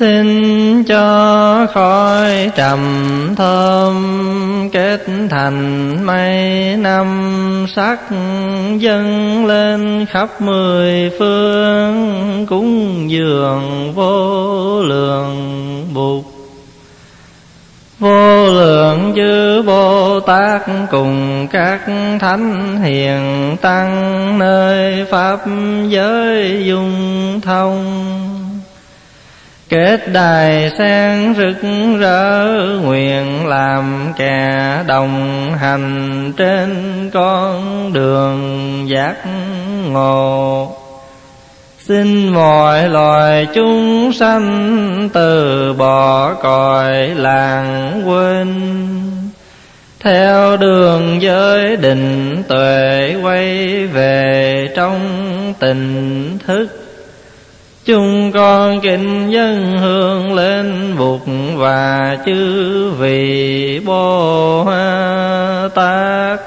Xin cho khói trầm thơm. Kết thành mây năm, sắc dâng lên khắp mười phương, cúng dường vô lượng bụt. Vô lượng chư bồ tát cùng các thánh hiền tăng nơi pháp giới dung thông. Kết đài sen rực rỡ, nguyện làm kẻ đồng hành trên con đường giác ngộ. Xin mọi loài chúng sanh từ bỏ cõi làng quên theo đường giới định tuệ quay về trong tình thức Chúng con kính dân hương lên Bụt và chư vị Bồ Tát.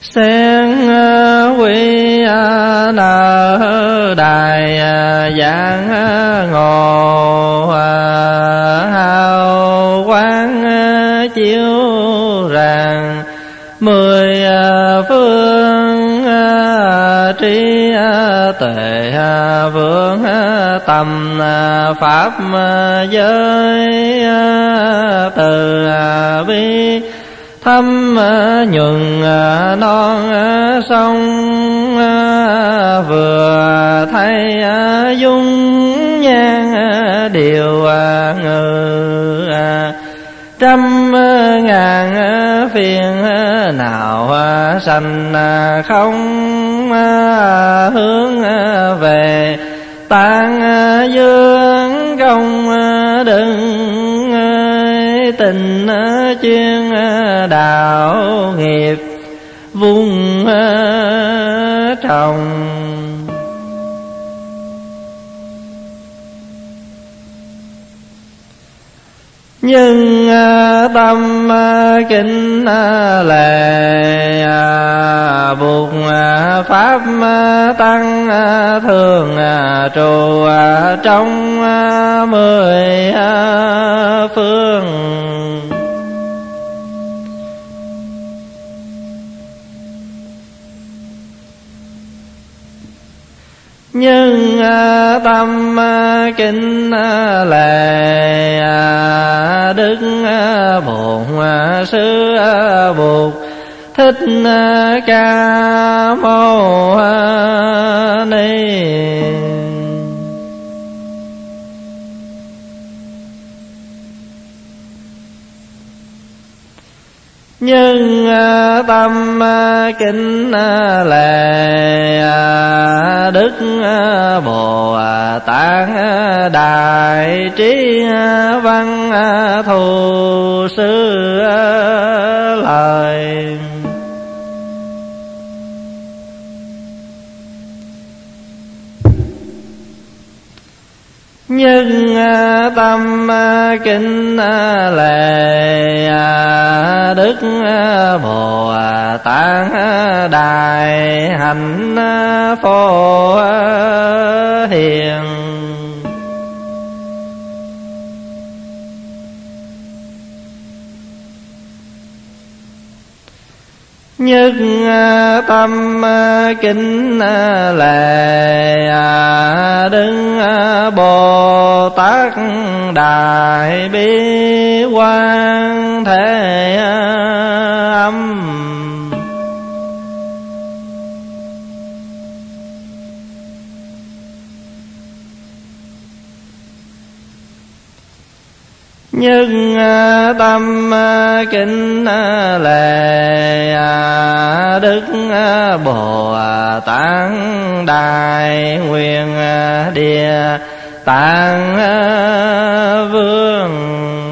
Sen quy nở đài, giảng ngộ mười à, phương à, trí à, tề vương tầm pháp giới từ bi, thâm nhuận non sông vừa, thay dung nhan điều ngự trăm ngàn phiền nào sanh không hướng về tan dương công đừng tình chuyên đạo nghiệp vùng trồng nhưng tâm kinh lệ buộc pháp tăng thường trụ trong mười phương. Nhưng à, tâm à, kinh à, lệ đức bổn sư bụt thích ca mâu ni. Nhưng à, tâm à, kính à, lệ đức bồ tát đại trí văn thù sư lời. Nhưng à, tâm à, kinh à, lệ đức bồ tát đại hạnh phổ hiền. Nhất à, tâm à, kính à, lệ đứng bồ tát đại bi quan thế âm nhưng à, tâm à, kính à, lệ đức bồ tát đại nguyện địa tạng vương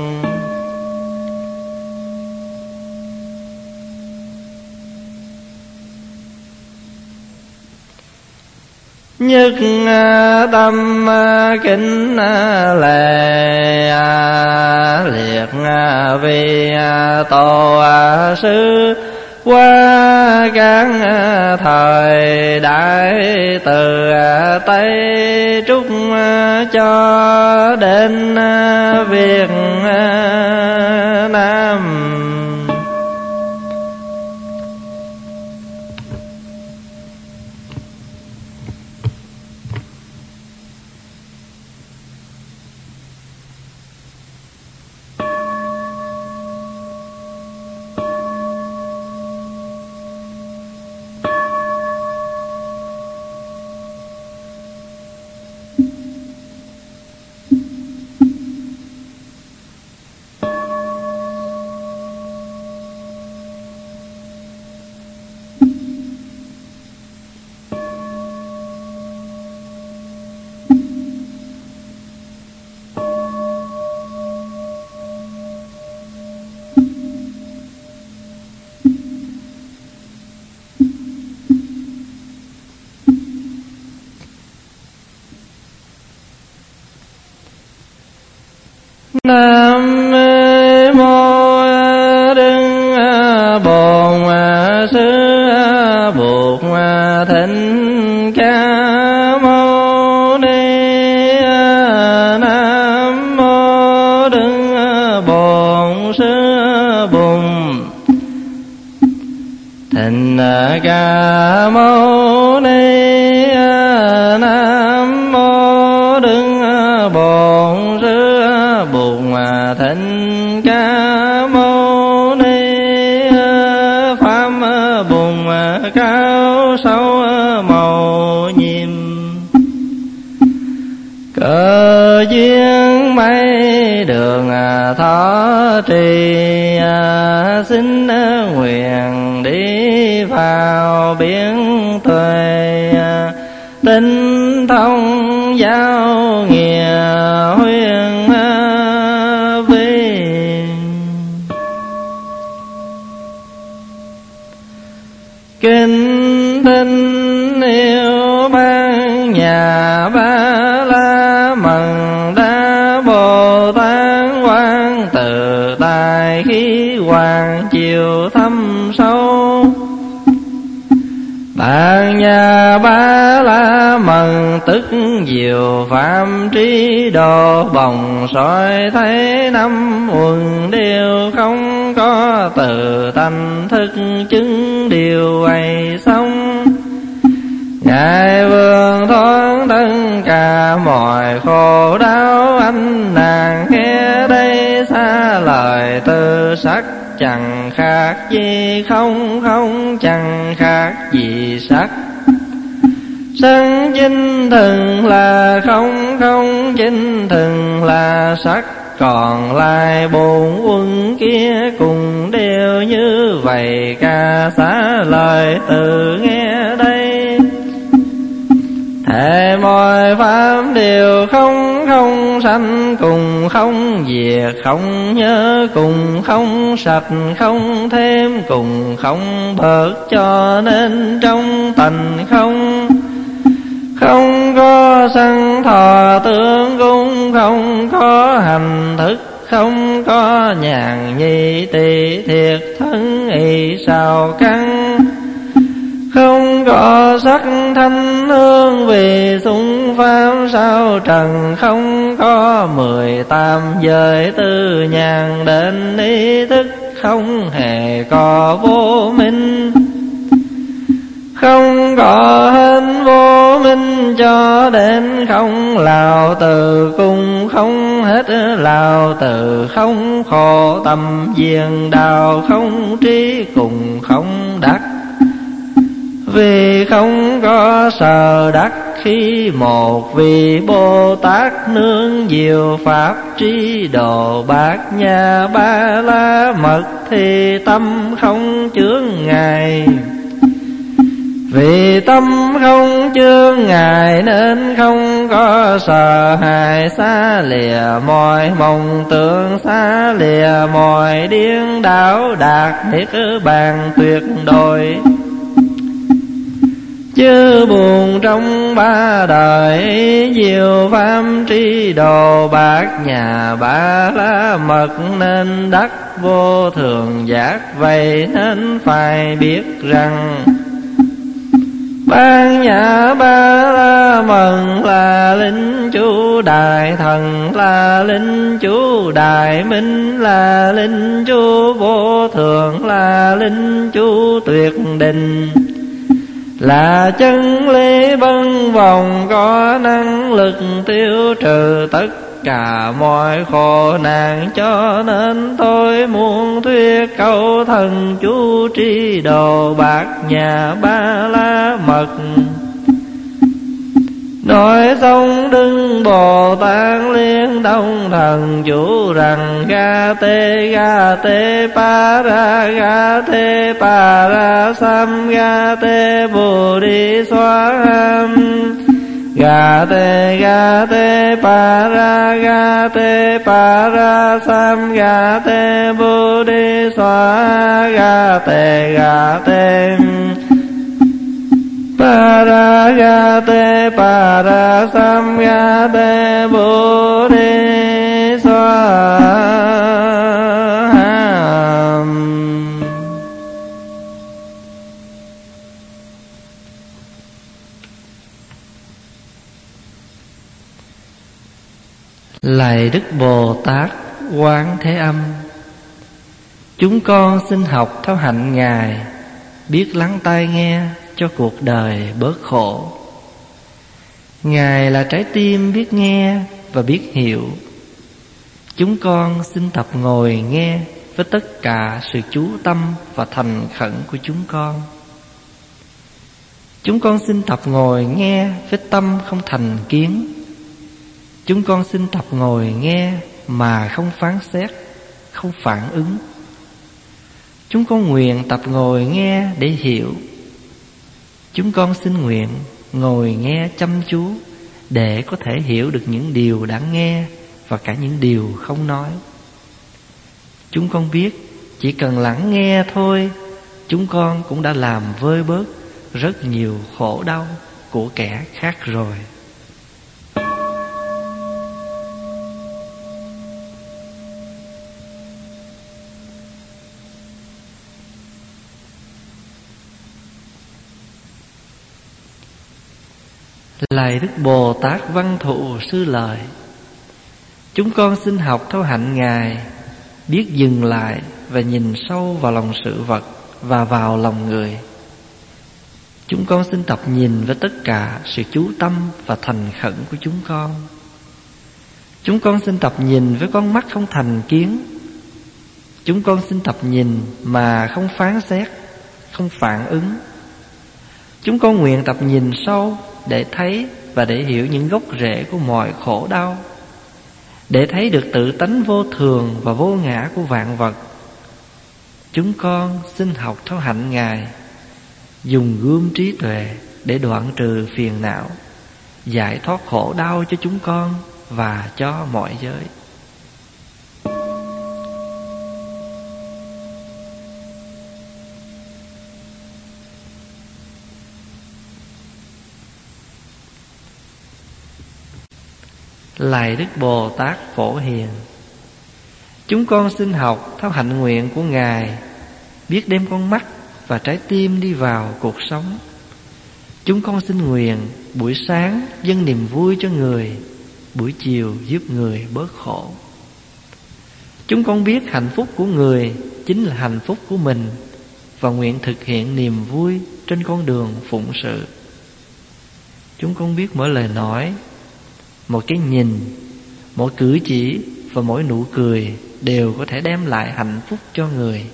nhất ờ, tâm ờ, kính ờ, lệ liệt vi tổ sư qua các thời, đại, từ tây, trúc cho, đến việt nam. Duyên mấy đường à, thọ trì à, xin nguyện đi vào biển tuệ bạn nhà ba la mần tức diệu phạm trí đồ bồng soi thấy năm quần đều không có từ tâm thức chứng điều ấy xong. Ngài vương thoáng tất cả mọi khổ đau anh nàng nghe đây xa lời tư sắc chẳng khác gì không không chẳng khác gì sắc. Sân chính thường là không không chính thường là sắc. Còn lại bốn quân kia cùng đều như vậy, ca xá lời từ nghe đây. Thề mọi pháp đều không không sanh cùng, không diệt, không nhớ cùng, không sạch, không thêm cùng, không bớt cho nên trong tình không. Không có sân thọ tướng cũng không có hành thức, không có nhàn nhi tỳ thiệt thân y sao căn không có sắc thanh hương vì xung pháp sao trần, không có mười tam giới tư nhàn đến ý thức, không hề có vô minh. Không có hết vô minh cho đến không lào từ cung, không hết lào từ không khổ tâm diền đào không trí cùng không vì không có sờ đắc khi một vị Bồ Tát nương diệu Pháp trí độ bát nhà ba la mật thì tâm không chướng ngài vì tâm không chướng ngài nên không có sợ hãi xa lìa mọi mộng tưởng, xa lìa mọi điên đảo đạt niết bàn tuyệt đối. Chớ buồn trong ba đời, nhiều pháp tri đồ bạc nhà ba la mật Nên đắc vô thường giác. Vậy nên phải biết rằng Ban nhà ba la mật là linh chú đại thần, là linh chú đại minh, là linh chú vô thường, là linh chú tuyệt định là chân lý vân vòng có năng lực tiêu trừ tất cả mọi khổ nạn. Cho nên tôi muốn thuyết câu thần chú tri đồ bạc nhà ba la mật. Nói xong đứng Bồ Tát liên đông thần chủ rằng, Ga tê ga tê, pa ra, ga tê, pa ra sam, ga tê, bồ đi xoa ham. Ga tê ga tê, pa ra, ga tê, pa ra sam, ga tê, bồ đi xoa, ga tê ga tê. Paragate Parasamgate Bodhi Swaham Lạy Đức Bồ Tát Quán Thế Âm, Chúng con xin học theo hạnh Ngài, Biết lắng tai nghe cho cuộc đời bớt khổ. Ngài là trái tim biết nghe và biết hiểu. Chúng con xin tập ngồi nghe với tất cả sự chú tâm và thành khẩn của chúng con. Chúng con xin tập ngồi nghe với tâm không thành kiến. Chúng con xin tập ngồi nghe mà không phán xét, không phản ứng. Chúng con nguyện tập ngồi nghe để hiểu. Chúng con xin nguyện ngồi nghe chăm chú Để có thể hiểu được những điều đã nghe Và cả những điều không nói. Chúng con biết chỉ cần lắng nghe thôi, Chúng con cũng đã làm vơi bớt Rất nhiều khổ đau của kẻ khác rồi. Lạy Đức Bồ Tát Văn Thụ Sư Lợi. Chúng con xin học theo hạnh Ngài, Biết dừng lại và nhìn sâu vào lòng sự vật Và vào lòng người. Chúng con xin tập nhìn với tất cả sự chú tâm và thành khẩn của chúng con. Chúng con xin tập nhìn với con mắt không thành kiến. Chúng con xin tập nhìn mà không phán xét, Không phản ứng. Chúng con nguyện tập nhìn sâu để thấy và để hiểu những gốc rễ của mọi khổ đau. Để thấy được tự tánh vô thường và vô ngã của vạn vật. Chúng con xin học theo hạnh ngài, dùng gươm trí tuệ để đoạn trừ phiền não, giải thoát khổ đau cho chúng con và cho mọi giới. Lạy Đức Bồ Tát Phổ Hiền. Chúng con xin học theo hạnh nguyện của Ngài, Biết đem con mắt và trái tim đi vào cuộc sống. Chúng con xin nguyện buổi sáng dâng niềm vui cho người, Buổi chiều giúp người bớt khổ. Chúng con biết hạnh phúc của người chính là hạnh phúc của mình Và nguyện thực hiện niềm vui trên con đường phụng sự. Chúng con biết mở lời nói một cái nhìn, mỗi cử chỉ và mỗi nụ cười đều có thể đem lại hạnh phúc cho người.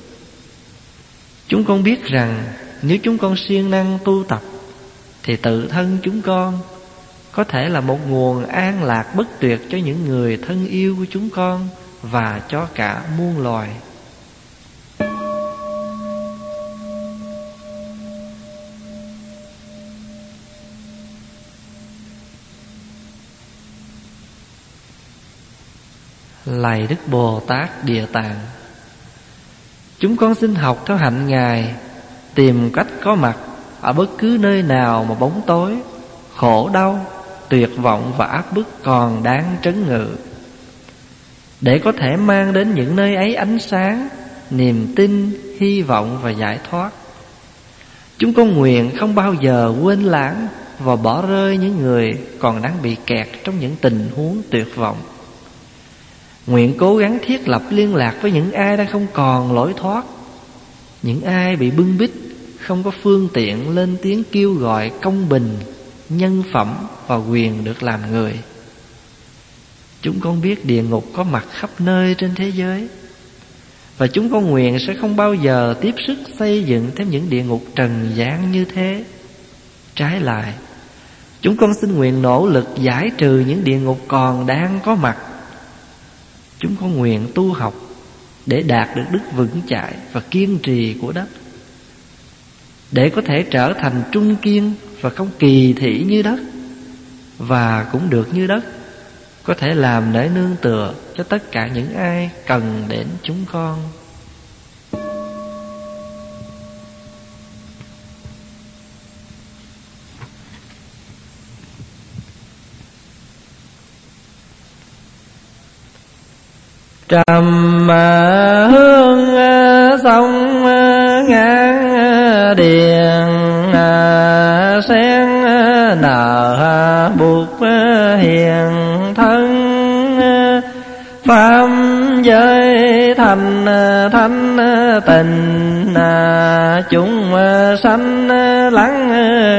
Chúng con biết rằng nếu chúng con siêng năng tu tập, thì tự thân chúng con có thể là một nguồn an lạc bất tuyệt cho những người thân yêu của chúng con và cho cả muôn loài. Lạy Đức Bồ Tát Địa Tạng. Chúng con xin học theo hạnh Ngài, Tìm cách có mặt ở bất cứ nơi nào mà bóng tối, khổ đau, tuyệt vọng và áp bức còn đáng trấn ngự. Để có thể mang đến những nơi ấy ánh sáng, niềm tin, hy vọng và giải thoát. Chúng con nguyện không bao giờ quên lãng và bỏ rơi những người còn đang bị kẹt trong những tình huống tuyệt vọng nguyện cố gắng thiết lập liên lạc với những ai đang không còn lối thoát. Những ai bị bưng bít, không có phương tiện lên tiếng kêu gọi công bình, nhân phẩm và quyền được làm người. Chúng con biết địa ngục có mặt khắp nơi trên thế giới. Và chúng con nguyện sẽ không bao giờ tiếp sức xây dựng thêm những địa ngục trần gian như thế. Trái lại, chúng con xin nguyện nỗ lực giải trừ những địa ngục còn đang có mặt chúng con nguyện tu học để đạt được đức vững chãi và kiên trì của đất. Để có thể trở thành trung kiên và không kỳ thị như đất, và cũng được như đất, có thể làm để nương tựa cho tất cả những ai cần đến chúng con. Trầm hương ờ, sông ờ, ngang ờ, điền sen nở buộc hiền thân phạm giới thành thanh tình chúng sanh lắng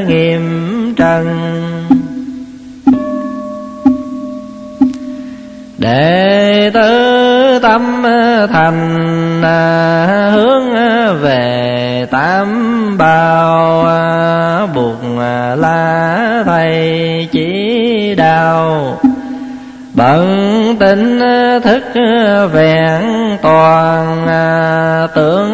nghiêm trần. Đệ tử tâm thành à, hướng về tam bảo à, buộc à, la thầy chỉ đạo. Bận tính thức vẹn toàn tưởng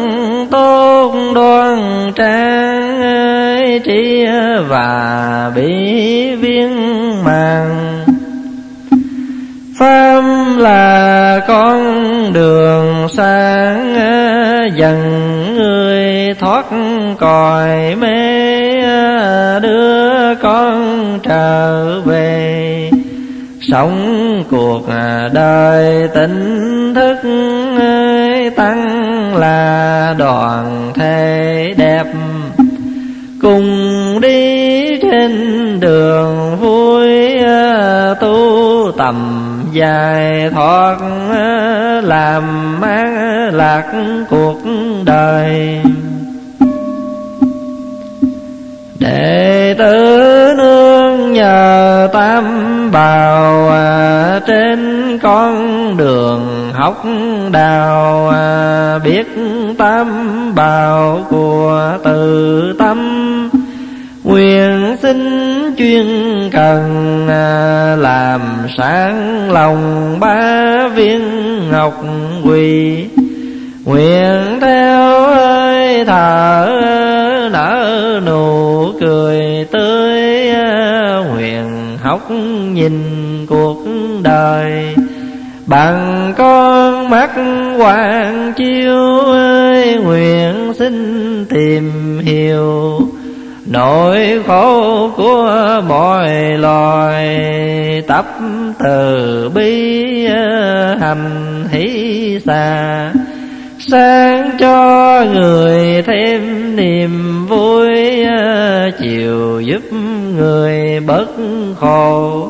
tốt đoan trang trí và bí viên màng. Pháp là con đường sáng dần người thoát còi mê, đưa con trở về. Sống cuộc đời tỉnh thức tăng là đoàn thể đẹp. Cùng đi trên đường vui, tu tầm dài thoát, làm mát lạc cuộc đời. Đệ tử nương nhờ tam bào à, trên con đường học đào à, biết tam bào của từ tâm. Nguyện xin chuyên cần à, làm sáng lòng ba viên ngọc quỳ. Nguyện theo ơi, thở nở nụ cười tươi à, Nguyện học nhìn cuộc đời. Bằng con mắt hoàng chiếu ơi, Nguyện xin tìm hiểu nỗi khổ của mọi loài tập từ bi hành hỷ xa. Sáng cho người thêm niềm vui, chiều giúp người bớt khổ.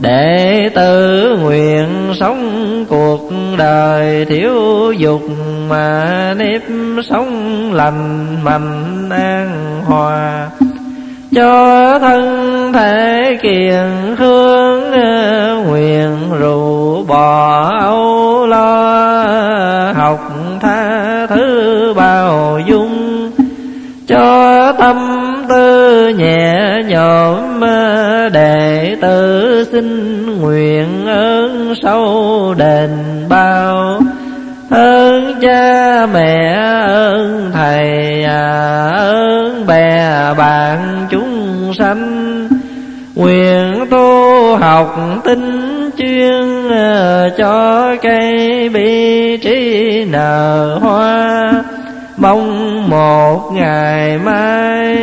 Để tự nguyện sống cuộc đời thiếu dục mà nếp sống lành mạnh an hòa. Cho thân thể kiền hương nguyện rủ bỏ âu lo. Học tha thứ bao dung. Cho tâm tư nhẹ nhõm, đệ tử xin nguyện ơn sâu đền bao cha mẹ ơn, thầy ơn, bè bạn chúng sanh. Nguyện tu học tinh chuyên ờ, cho cây bi trí nở hoa. Mong một ngày mai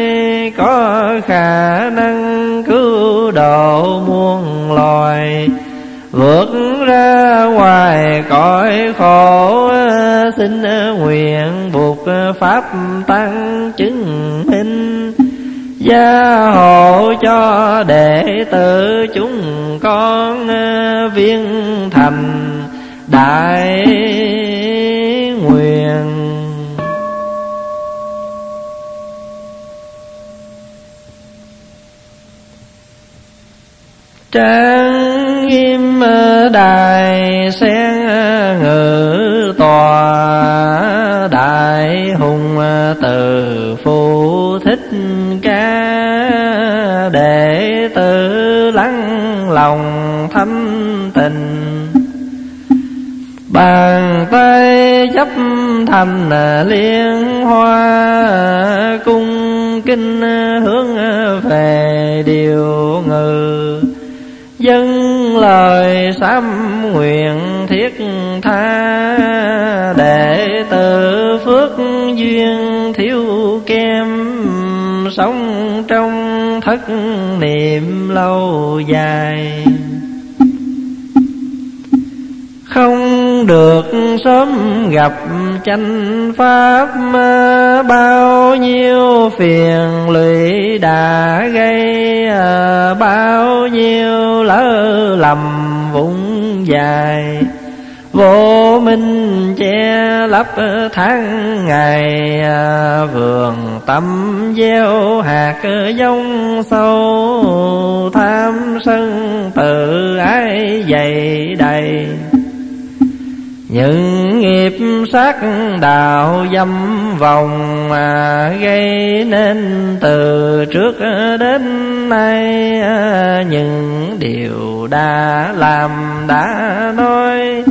có khả năng cứu độ muôn loài. Vượt ra ngoài cõi khổ xin nguyện buộc pháp tăng chứng minh, gia hộ cho đệ tử chúng con viên thành đại nguyện. Trang nghiêm đài sen từ phụ thích ca đệ tử lắng lòng thâm tình bàn tay chấp thành liên hoa cung kinh hướng về điều ngự. Dân lời sám nguyện thiết tha để từ phước duyên sống trong thất niệm lâu dài. Không được sớm gặp chánh pháp bao nhiêu phiền lụy đã gây, bao nhiêu lỡ lầm vũng dài vô minh che lấp tháng ngày, vườn tâm gieo hạt giống sâu. Tham sân tự ái dày đầy. Những nghiệp sát đạo dâm vòng mà gây nên từ trước đến nay, những điều đã làm đã nói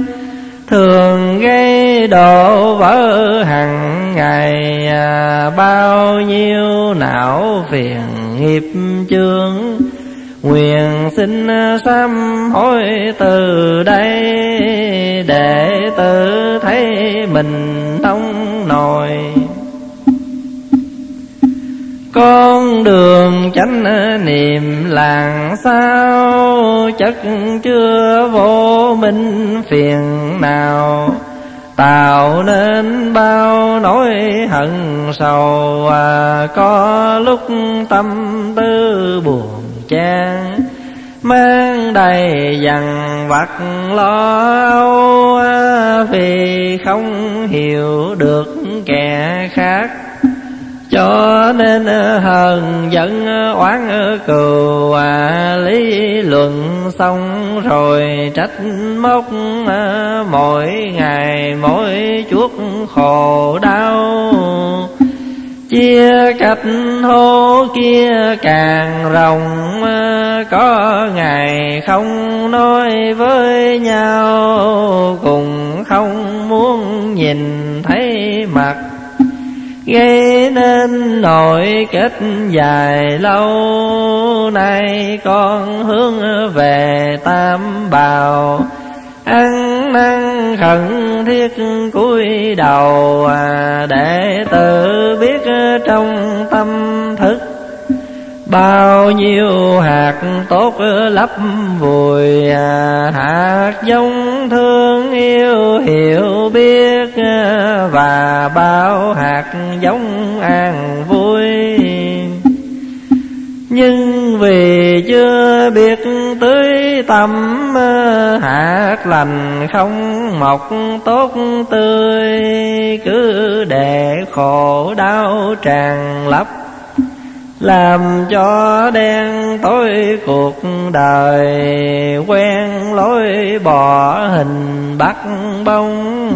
thường gây đổ vỡ hàng ngày à, bao nhiêu não phiền nghiệp chướng. Nguyện xin sám hối từ đây Để tự thấy mình đường chánh niệm làng sao? Chất chưa vô minh phiền nào? Tạo nên bao nỗi hận sầu à, có lúc tâm tư buồn chán mang đầy dằn vặt lo âu à, vì không hiểu được kẻ khác cho nên hờn giận oán cừu à, lý luận xong rồi trách móc à, mỗi ngày mỗi chuốc khổ đau. Chia cách hô kia càng rộng à, có ngày không nói với nhau cùng không muốn nhìn thấy mặt gây nên nội kết dài lâu nay con hướng về tam bào. Ăn năn khẩn thiết cúi đầu à, để tự biết trong tâm thức bao nhiêu hạt tốt lấp vùi, hạt giống thương yêu hiểu biết, và bao hạt giống an vui. Nhưng vì chưa biết tưới tâm, hạt lành không mọc tốt tươi, cứ để khổ đau tràn lấp làm cho đen tối cuộc đời, quen lối bỏ hình bắt bông,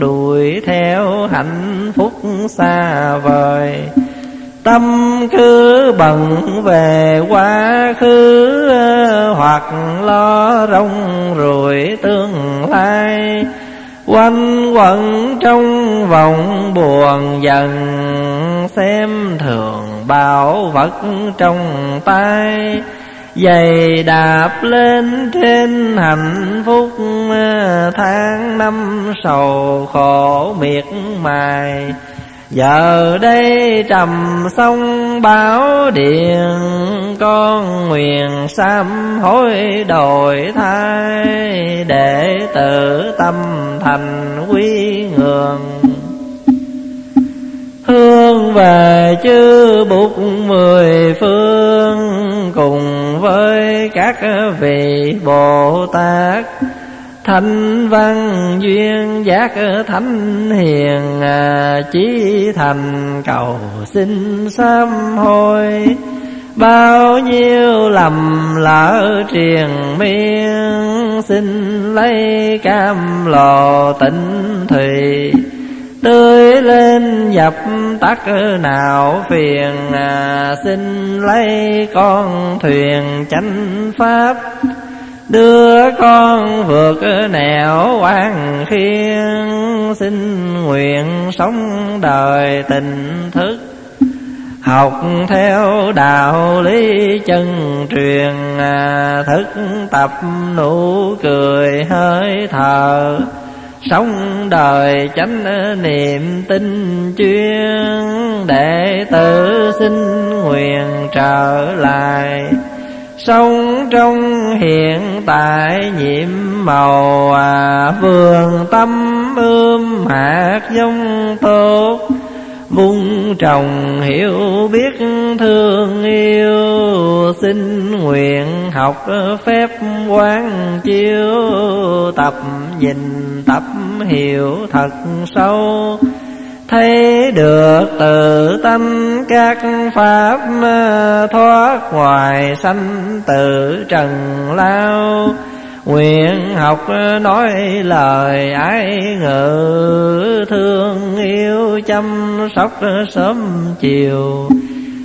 đuổi theo hạnh phúc xa vời. Tâm cứ bận về quá khứ, hoặc lo rong ruổi tương lai. Quanh quẩn trong vòng buồn dần, xem thường bảo vật trong tay. Giày đạp lên trên hạnh phúc, tháng năm sầu khổ miệt mài. Giờ đây trầm sông báo điện, Con nguyện sám hối đổi thay Để tự tâm thành quy ngường. Hương về chư bụt mười phương Cùng với các vị Bồ Tát Thanh văn duyên giác thánh hiền Chí thành cầu xin sám hối. Bao nhiêu lầm lỡ triền miên, Xin lấy cam lò tịnh thùy. Tươi lên dập tắt nào phiền à, Xin lấy con thuyền chánh pháp. Đưa con vượt nẻo oan khiên Xin nguyện sống đời tình thức. Học theo đạo lý chân truyền à, Thức tập nụ cười hơi thở. Sống đời chánh niệm tinh chuyên Để tử xin nguyện trở lại. Sống trong hiện tại nhiệm màu à, Vườn tâm ươm hạt giống tốt. Vung trồng hiểu biết thương yêu, Xin nguyện học phép quán chiếu. Tập nhìn, tập hiểu thật sâu. Thấy được từ tâm các pháp thoát ngoài sanh tử trần lao nguyện học nói lời ái ngự thương yêu chăm sóc sớm chiều.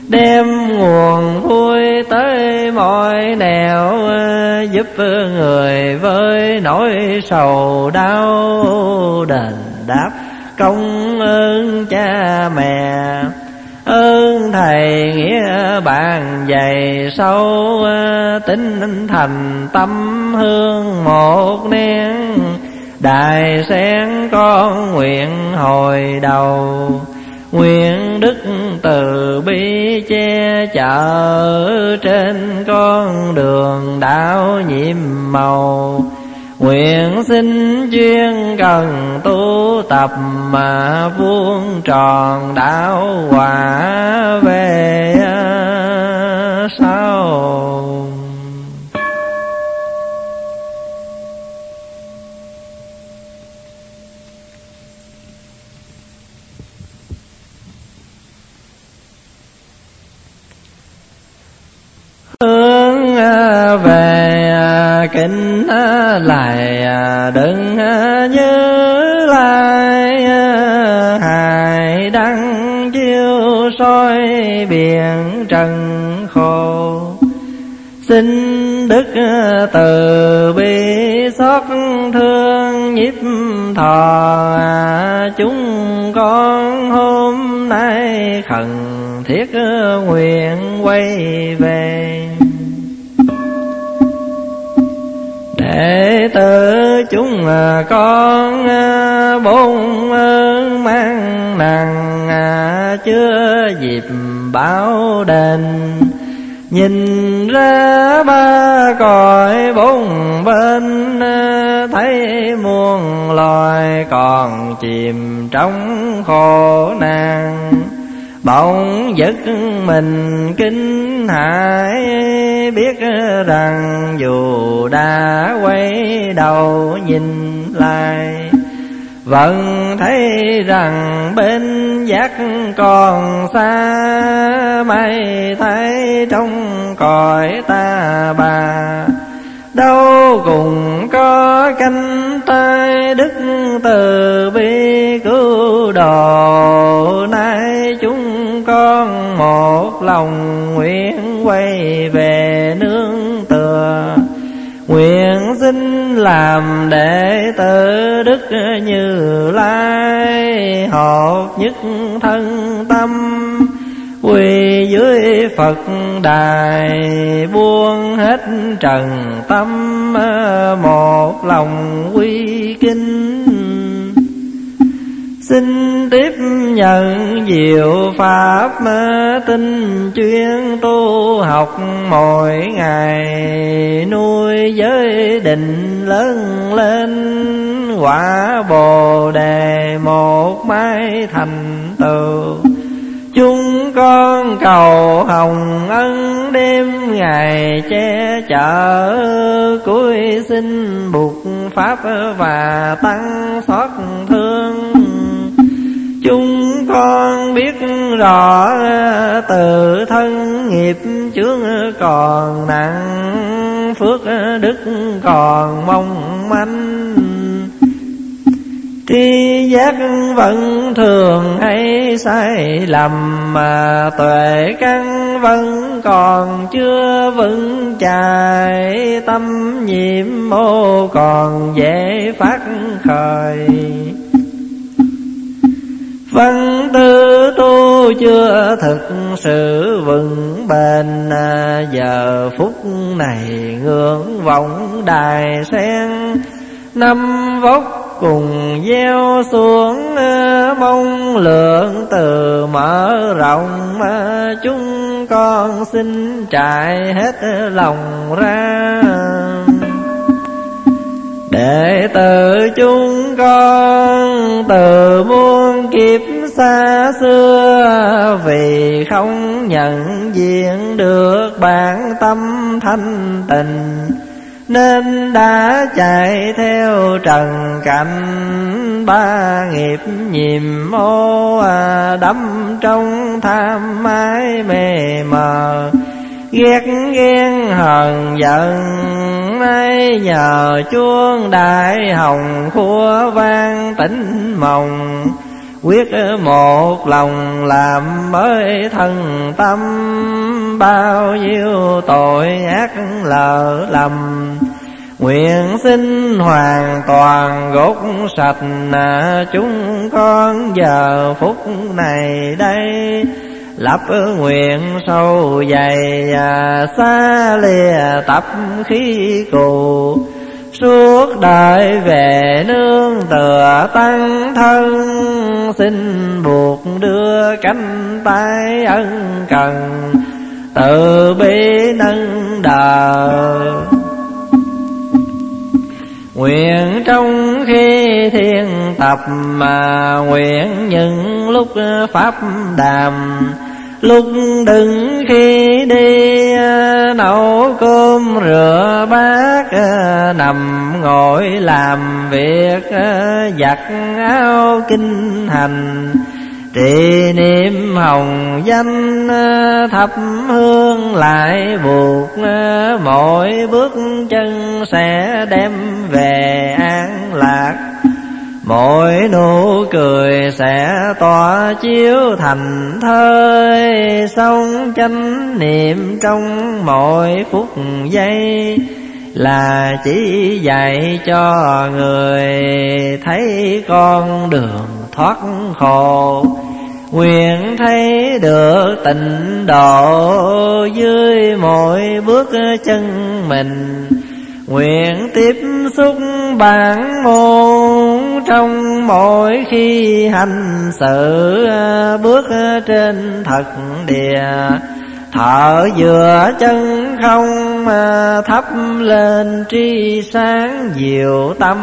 Đem nguồn vui tới mọi nẻo, giúp người với nỗi sầu đau. Đền đáp công ơn cha mẹ ơn thầy nghĩa bạn dày sâu, tính thành tâm hương một nén đại sen con nguyện hồi đầu, nguyện đức từ bi che chở. Trên con đường đạo nhiệm màu Nguyện xin chuyên cần tu tập mà vuông tròn đạo quả về sau. Hướng về kinh lại à, đừng à, nhớ lại à, hài đăng chiêu soi biển trần khổ. Xin đức từ bi xót thương nhiếp thọ chúng con hôm nay khẩn thiết nguyện quay về. Đệ tử chúng à, con à, bốn à, mang nặng chưa dịp báo đền. Nhìn ra ba cõi bốn bên Thấy muôn loài còn chìm trong khổ nạn. Bỗng giật mình kinh hãy Biết rằng dù đã quay đầu nhìn lại, Vẫn thấy rằng bên giác còn xa Mây thấy trong cõi ta bà. Đâu cùng có canh tay đức từ bi cứu độ, Nay chúng con một lòng nguyện quay về nương tựa. Nguyện xin làm đệ tử Đức Như Lai, Hợp nhất thân tâm. Quỳ dưới Phật đài, Buông hết trần tâm, Một lòng quy kinh. Xin tiếp nhận diệu pháp tinh chuyên tu học mỗi ngày, nuôi giới định lớn lên. Quả bồ đề một mai thành tựu. Chúng con cầu hồng ân đêm ngày che chở, cuối xin buộc pháp và tăng xót thương chúng con biết rõ tự thân nghiệp chướng còn nặng, phước đức còn mong manh. Tri giác vẫn thường hay sai lầm, mà tuệ căn vẫn còn chưa vững chài. Tâm nhiệm mô còn dễ phát khởi. Văn tư tu chưa thực sự vững bền à, Giờ phút này ngưỡng vọng đài sen. Năm vóc cùng gieo xuống à, Mong lượng từ mở rộng à, Chúng con xin trải hết lòng ra. Đệ tử chúng con từ muôn kiếp xa xưa Vì không nhận diện được bản tâm thanh tình Nên đã chạy theo trần cảnh Ba nghiệp nhiệm ô à, đắm trong tham mái mê mờ ghét ghen hờn giận. Nay nhờ chuông đại hồng khua vang tỉnh mộng quyết một lòng làm mới thân tâm. Bao nhiêu tội ác lỡ lầm. Nguyện xin hoàn toàn gốc sạch chúng con. Giờ phút này đây lập nguyện sâu dày à, xa lìa tập khí cù suốt đời về nương tựa tăng thân, xin buộc đưa cánh tay ân cần từ bi nâng đời Nguyện trong khi thiên tập mà nguyện những lúc pháp đàm Lúc đừng khi đi, nấu cơm rửa bát, Nằm ngồi làm việc, giặt áo kinh hành. Trì niệm hồng danh, thắp hương lại buộc, Mỗi bước chân sẽ đem về an lạc. Mỗi nụ cười sẽ tỏa chiếu thành thơi, Sống chánh niệm trong mỗi phút giây. Là chỉ dạy cho người thấy con đường thoát khổ. Nguyện thấy được tịnh độ dưới mỗi bước chân mình. Nguyện tiếp xúc bản môn trong mỗi khi hành sự, bước trên thật địa. Thở vừa chân không, thắp lên tri sáng diệu tâm.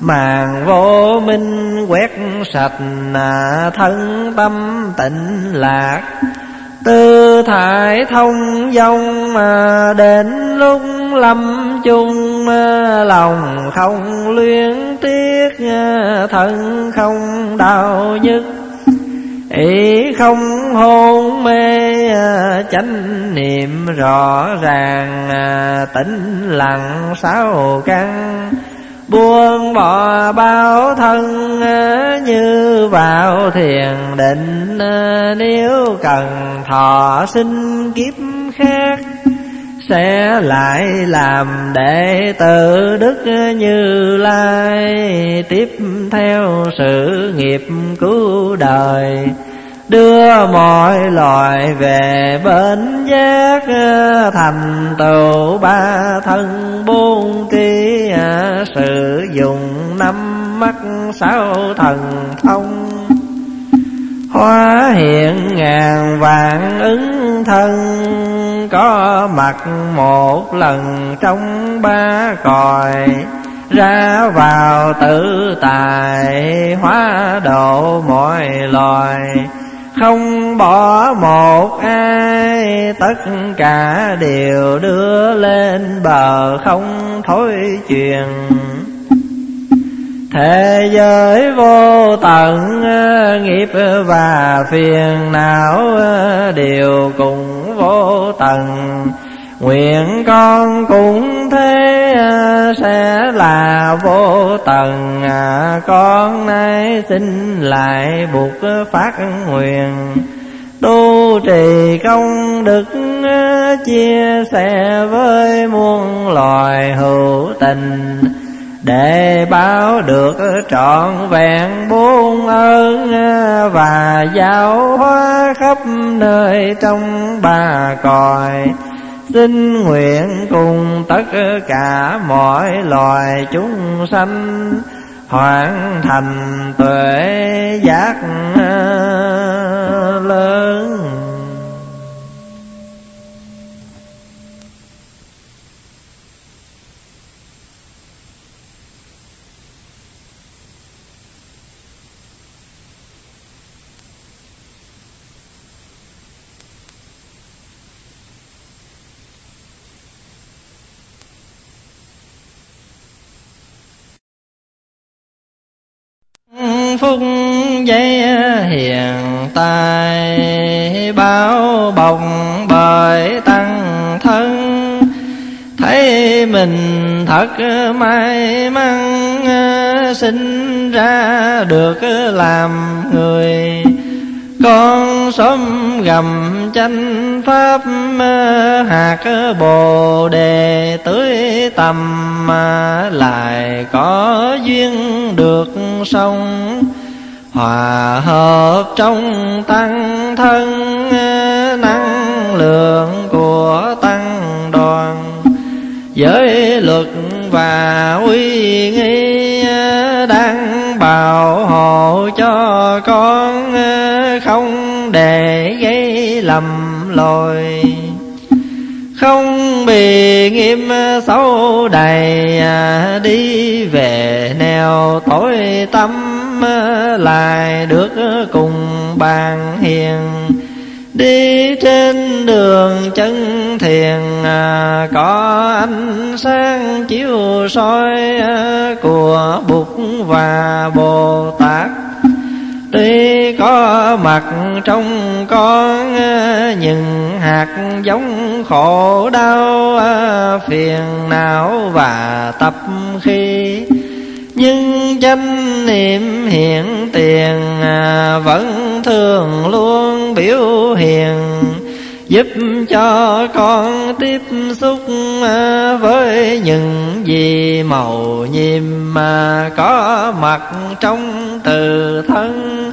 Màn vô minh quét sạch, thân tâm tịnh lạc tư thải thông dông mà đến lúc lâm chung, lòng không luyến tiếc, thân không đau nhức. Ý không hôn mê, chánh niệm rõ ràng, tĩnh lặng sáu căn buông bỏ bao thân ờ, như vào thiền định ờ, nếu cần thọ sinh kiếp khác, sẽ lại làm đệ tử đức như lai tiếp theo sự nghiệp cứu đời đưa mọi loài về bên giác ờ, thành tựu ba thân buôn tri ờ, sử dụng năm mắt sáu thần thông. Hóa hiện ngàn vạn ứng thân, Có mặt một lần trong ba còi, Ra vào tự tài hóa độ mọi loài không bỏ một ai, tất cả đều đưa lên bờ không thối truyền thế giới vô tận, nghiệp và phiền não, đều cùng vô tận. Nguyện con cũng thế sẽ là vô tận. À, con nay xin lại buộc phát nguyện. Tu trì công đức à, chia sẻ với muôn loài hữu tình. Để báo được trọn vẹn bốn ơn à, và giáo hóa khắp nơi trong ba cõi xin nguyện cùng tất cả mọi loài chúng sanh hoàn thành tuệ giác lớn. Phúc giấy hiện tài bao bọc bởi tăng thân. Thấy mình thật may mắn, sinh ra được làm người. Con sớm gầm chanh pháp hạt bồ đề tưới tầm lại có duyên được sông hòa hợp trong tăng thân, năng lượng của tăng đoàn. Giới luật và uy nghi đang bảo hộ cho con không để gây lầm lỗi không bị nghiêm xấu đầy à, đi về neo tối tâm à, lại được cùng bàn hiền. Đi trên đường chân thiền à, có ánh sáng chiếu soi của bụt và bồ tát. Tuy có mặt trong con những hạt giống khổ đau à, phiền não và tập khi. Nhưng chánh niệm hiện tiền à, vẫn thường luôn biểu hiện giúp cho con tiếp xúc với những gì màu nhiệm mà có mặt trong từ thân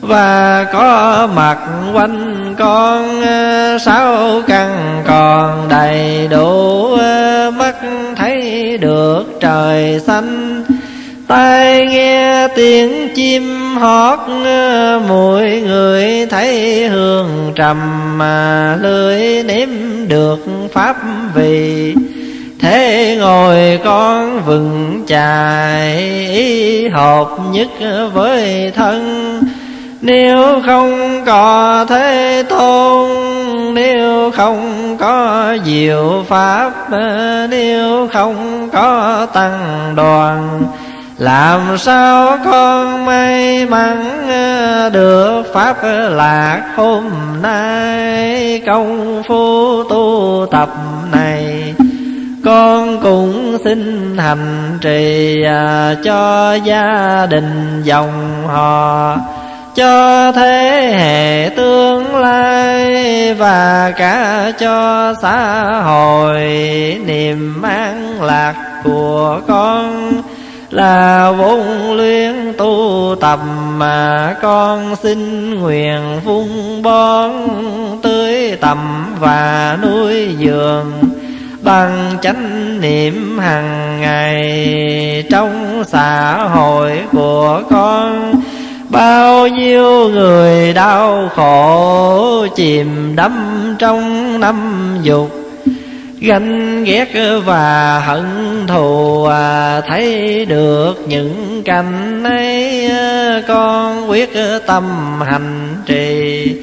và có mặt quanh con sáu căn còn đầy đủ mắt thấy được trời xanh. Tai nghe tiếng chim hót mỗi người thấy hương trầm mà lưỡi nếm được pháp vị. Thế ngồi con vững chài, ý hợp nhất với thân. Nếu không có thế tôn, nếu không có diệu pháp, nếu không có tăng đoàn làm sao con may mắn ờ, được pháp lạc hôm nay? Công phu tu tập này, con cũng xin hành trì ờ, cho gia đình dòng họ, cho thế hệ tương lai và cả cho xã hội. Niềm an lạc của con là vốn luyện tu tập mà con xin nguyện vung bón tưới tầm và nuôi giường bằng chánh niệm hàng ngày trong xã hội của con, bao nhiêu người đau khổ chìm đắm trong năm dục ganh ghét và hận thù à, thấy được những cảnh ấy à, con quyết tâm hành trì.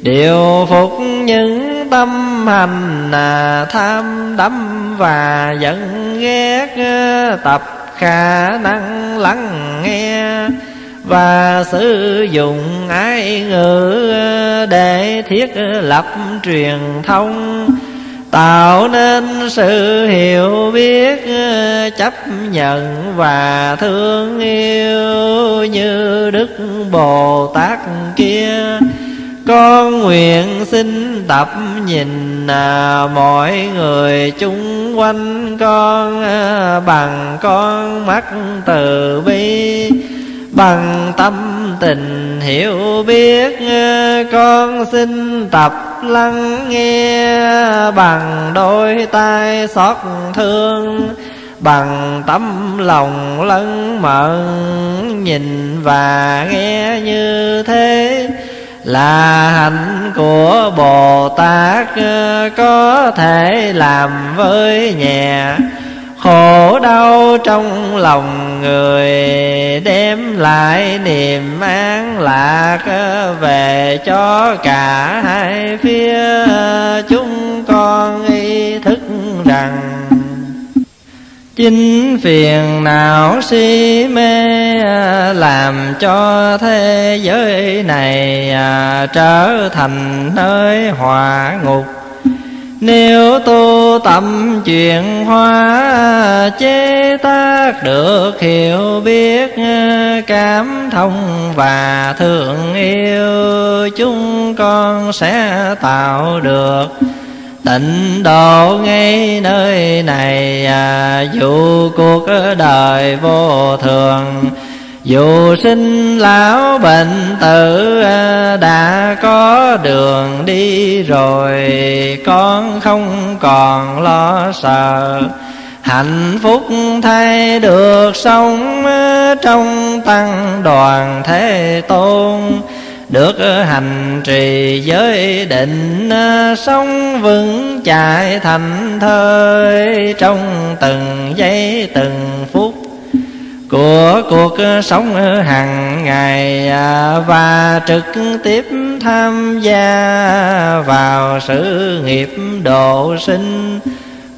Điều phục những tâm hành à, tham đắm và giận ghét à, tập khả năng lắng nghe và sử dụng ái ngữ để thiết lập truyền thông tạo nên sự hiểu biết chấp nhận và thương yêu như đức bồ tát kia. Con nguyện xin tập nhìn à, mọi người chung quanh con à, bằng con mắt từ bi bằng tâm tình hiểu biết, con xin tập lắng nghe. Bằng đôi tay xót thương, bằng tấm lòng lân mận, nhìn và nghe như thế là hạnh của bồ tát, có thể làm với nhẹ khổ đau trong lòng người, đem lại niềm an lạc về cho cả hai phía. Chúng con ý thức rằng chính phiền não si mê làm cho thế giới này trở thành nơi hỏa ngục nếu tu tâm chuyển hóa chế tác được hiểu biết cảm thông và thương yêu chúng con sẽ tạo được tịnh độ ngay nơi này. À, dù cuộc đời vô thường dù sinh lão bệnh tử à, đã có đường đi rồi, con không còn lo sợ. Hạnh phúc thay được sống à, trong tăng đoàn thế tôn. Được hành trì giới định à, sống vững chạy thành thơi, trong từng giây, từng phút của cuộc sống hàng ngày à, và trực tiếp tham gia vào sự nghiệp độ sinh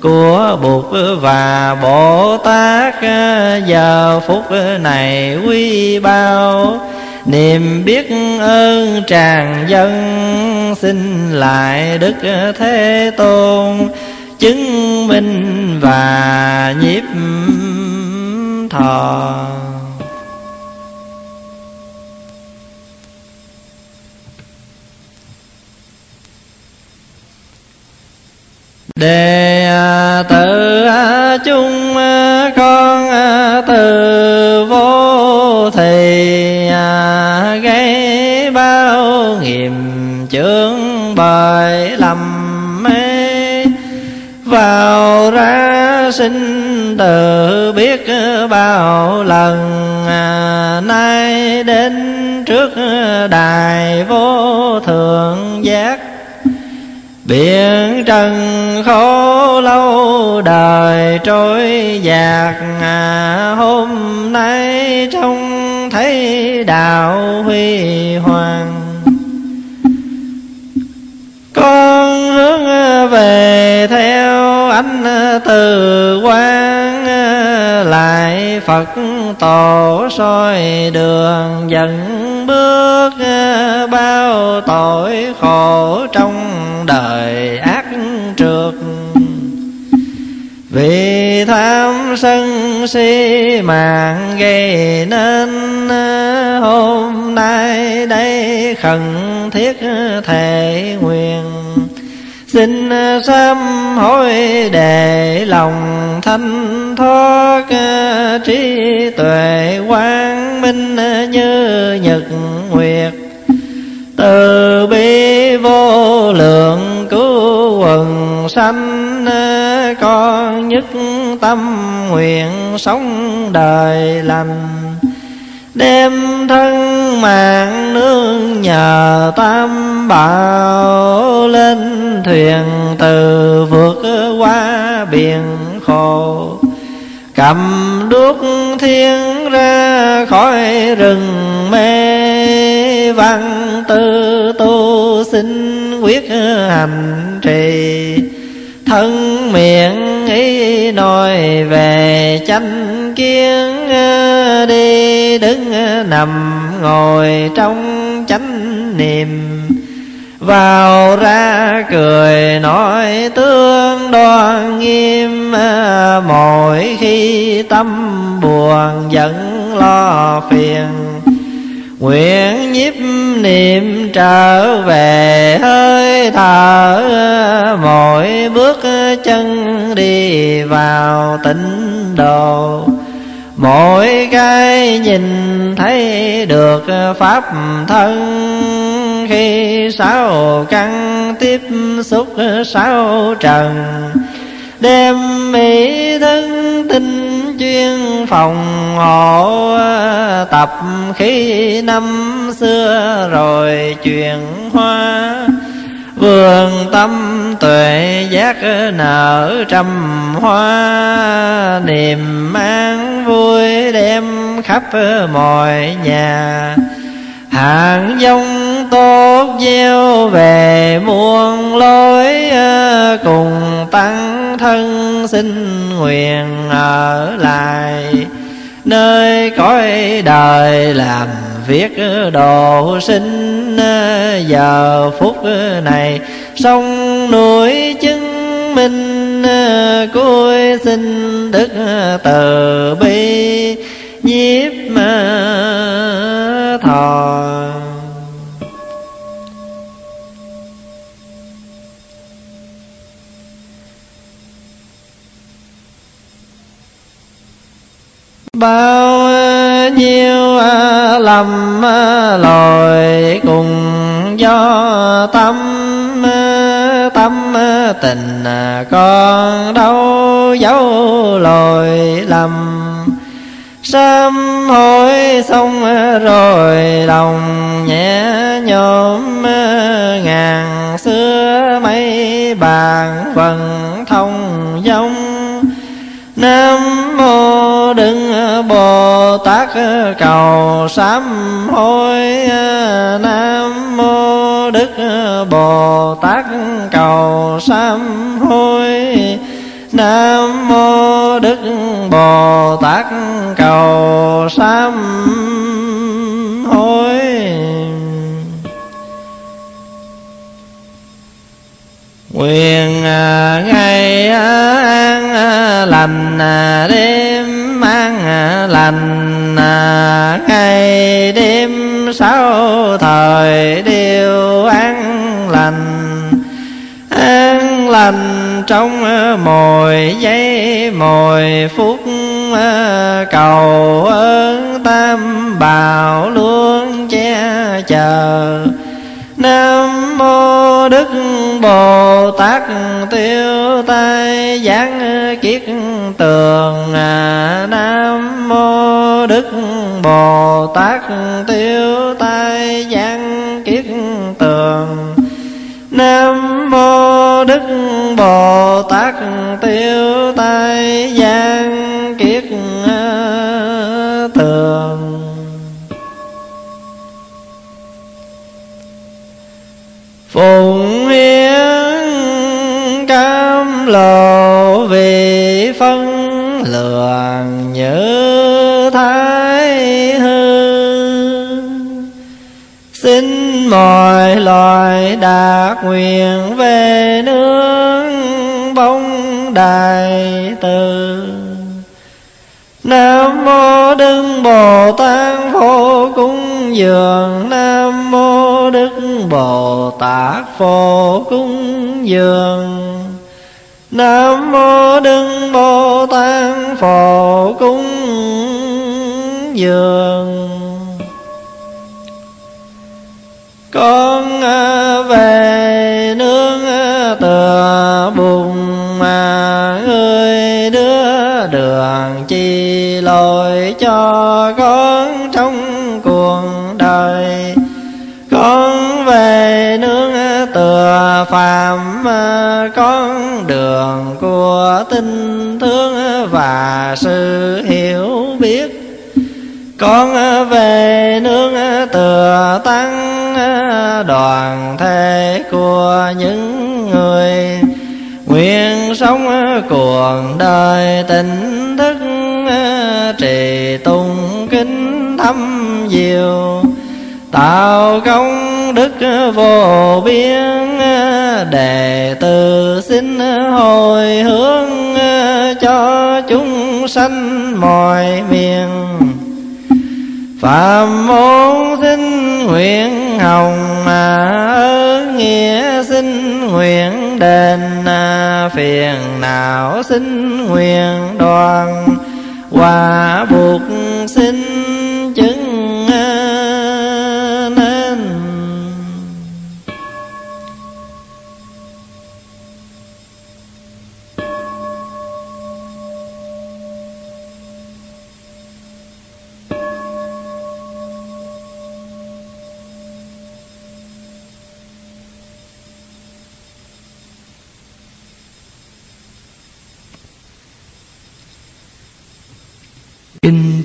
của Bụt và Bồ Tát. Giờ phút này quy bao niềm biết ơn tràn dân xin lại Đức Thế Tôn chứng minh và nhiếp thọ đề à, tự à, chung à, con từ vô thì gây bao nghiệm chướng bởi lầm mê. Vào ra sinh từ biết bao lần à, nay đến trước đài vô thượng giác. Biển trần khổ lâu đời trôi dạt à, hôm nay trông thấy đạo huy hoàng. Con hướng về theo ánh ờ, từ quang ờ, lại phật tổ soi đường, dẫn bước ờ, bao tội khổ trong đời ác trượt. Vì tham sân si mạng gây nên hôm nay đây khẩn thiết thể nguyện xin sám hối để lòng thanh thoát, trí tuệ quang minh như nhật nguyệt. Từ bi vô lượng cứu quần sanh con nhất tâm nguyện sống đời lành đem thân mạng nương nhờ tam bảo lên thuyền từ vượt qua biển khổ. Cầm đuốc thiên ra khỏi rừng mê văn tư tu sinh quyết hành trì. Thân miệng ý nói về chánh kiến ờ, đi đứng ờ, nằm ngồi trong chánh niệm. Vào ra cười nói tương đoan nghiêm ờ, mỗi khi tâm buồn giận lo phiền. Nguyện nhiếp niệm trở về hơi thở Mỗi bước chân đi vào tịnh độ. Mỗi cái nhìn thấy được pháp thân, Khi sáu căn tiếp xúc sáu trần, Đem mỹ thân tinh chuyên phòng hộ Tập. Khí năm xưa rồi chuyển hoa Vườn tâm tuệ giác nở trăm hoa, Niềm an vui đem khắp mọi nhà. Hạng dông tốt gieo về muôn lối, Cùng tăng thân xin nguyện ở lại. Nơi cõi đời làm việc độ sinh Ờ, giờ phút ờ, này. Sông núi chứng minh ờ, Cuối xin đức từ bi. Nhiếp thọ. Bao nhiêu lầm lồi cùng do tâm tâm tình con đâu dấu lồi lầm. Sớm hối xong rồi lòng nhẹ nhõm, ngàn xưa mấy bàn phần thông dông nam mô đừng bồ tát ờ, ờ, ờ, cầu sám hối nam mô đức bồ tát cầu sám hối. Nam mô đức bồ tát cầu sám hối. Nguyện ngày an lành đêm an à, lành à, ngày đêm sáu thời đều an lành. An lành trong mồi giây mồi phút à, cầu ơn tam bảo luôn che chở nam mô đức bồ tát tiêu tai giảng kiết tường nam mô đức bồ tát tiêu tai giảng kiết tường nam mô đức bồ tát tiêu tai giang phụng hiến cam lộ vì phân lượng như thái hư xin mọi loài đạt nguyện về nước bóng đại từ. Nam mô Đức Bồ Tát vô Cúng Dường Nam mô Đức Bồ Tát Phổ Cúng Dường. Nam mô Đức Bồ Tát Phổ Cúng Dường. Con à, về nương à, tựa bùng mà chi lỗi cho phạm ờ, con đường của tình thương và sự hiểu biết. Con ờ, về nương ờ, tựa tăng đoàn thể của những người. Nguyện sống cuộc đời tỉnh thức trì tùng kính thâm diệu tạo công đức vô biên, đệ tử xin hồi hướng cho chúng sanh mọi miền. Phạm môn xin nguyện hồng ơn nghĩa xin nguyện đền phiền não xin nguyện đoàn hòa buộc xin chứng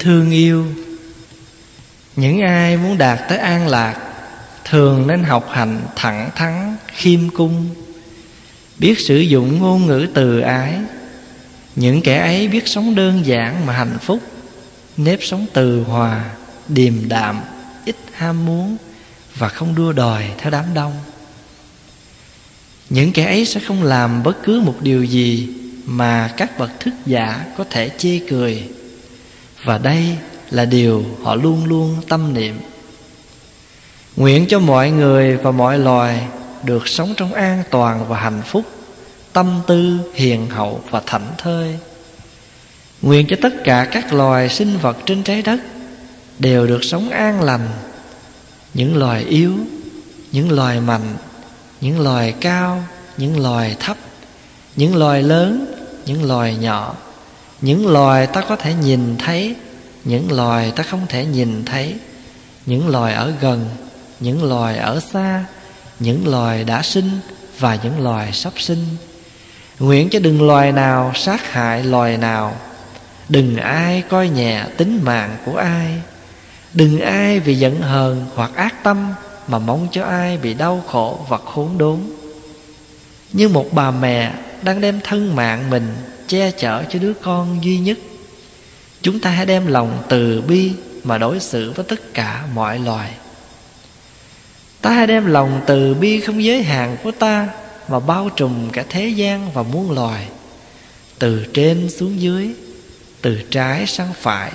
thương yêu. Những ai muốn đạt tới an lạc Thường nên học hành thẳng thắn, khiêm cung Biết sử dụng ngôn ngữ từ ái. Những kẻ ấy biết sống đơn giản mà hạnh phúc Nếp sống từ hòa, điềm đạm, ít ham muốn Và không đua đòi theo đám đông. Những kẻ ấy sẽ không làm bất cứ một điều gì Mà các bậc thức giả có thể chê cười và đây là điều họ luôn luôn tâm niệm. Nguyện cho mọi người và mọi loài Được sống trong an toàn và hạnh phúc, Tâm tư hiền hậu và thảnh thơi. Nguyện cho tất cả các loài sinh vật trên trái đất Đều được sống an lành. Những loài yếu, Những loài mạnh, Những loài cao, Những loài thấp, Những loài lớn, Những loài nhỏ những loài ta có thể nhìn thấy, những loài ta không thể nhìn thấy. Những loài ở gần, những loài ở xa, những loài đã sinh và những loài sắp sinh. Nguyện cho đừng loài nào sát hại loài nào. Đừng ai coi nhẹ tính mạng của ai. Đừng ai vì giận hờn hoặc ác tâm mà mong cho ai bị đau khổ và khốn đốn. Như một bà mẹ đang đem thân mạng mình che chở cho đứa con duy nhất. Chúng ta hãy đem lòng từ bi mà đối xử với tất cả mọi loài. Ta hãy đem lòng từ bi không giới hạn của ta mà bao trùm cả thế gian và muôn loài, từ trên xuống dưới, từ trái sang phải.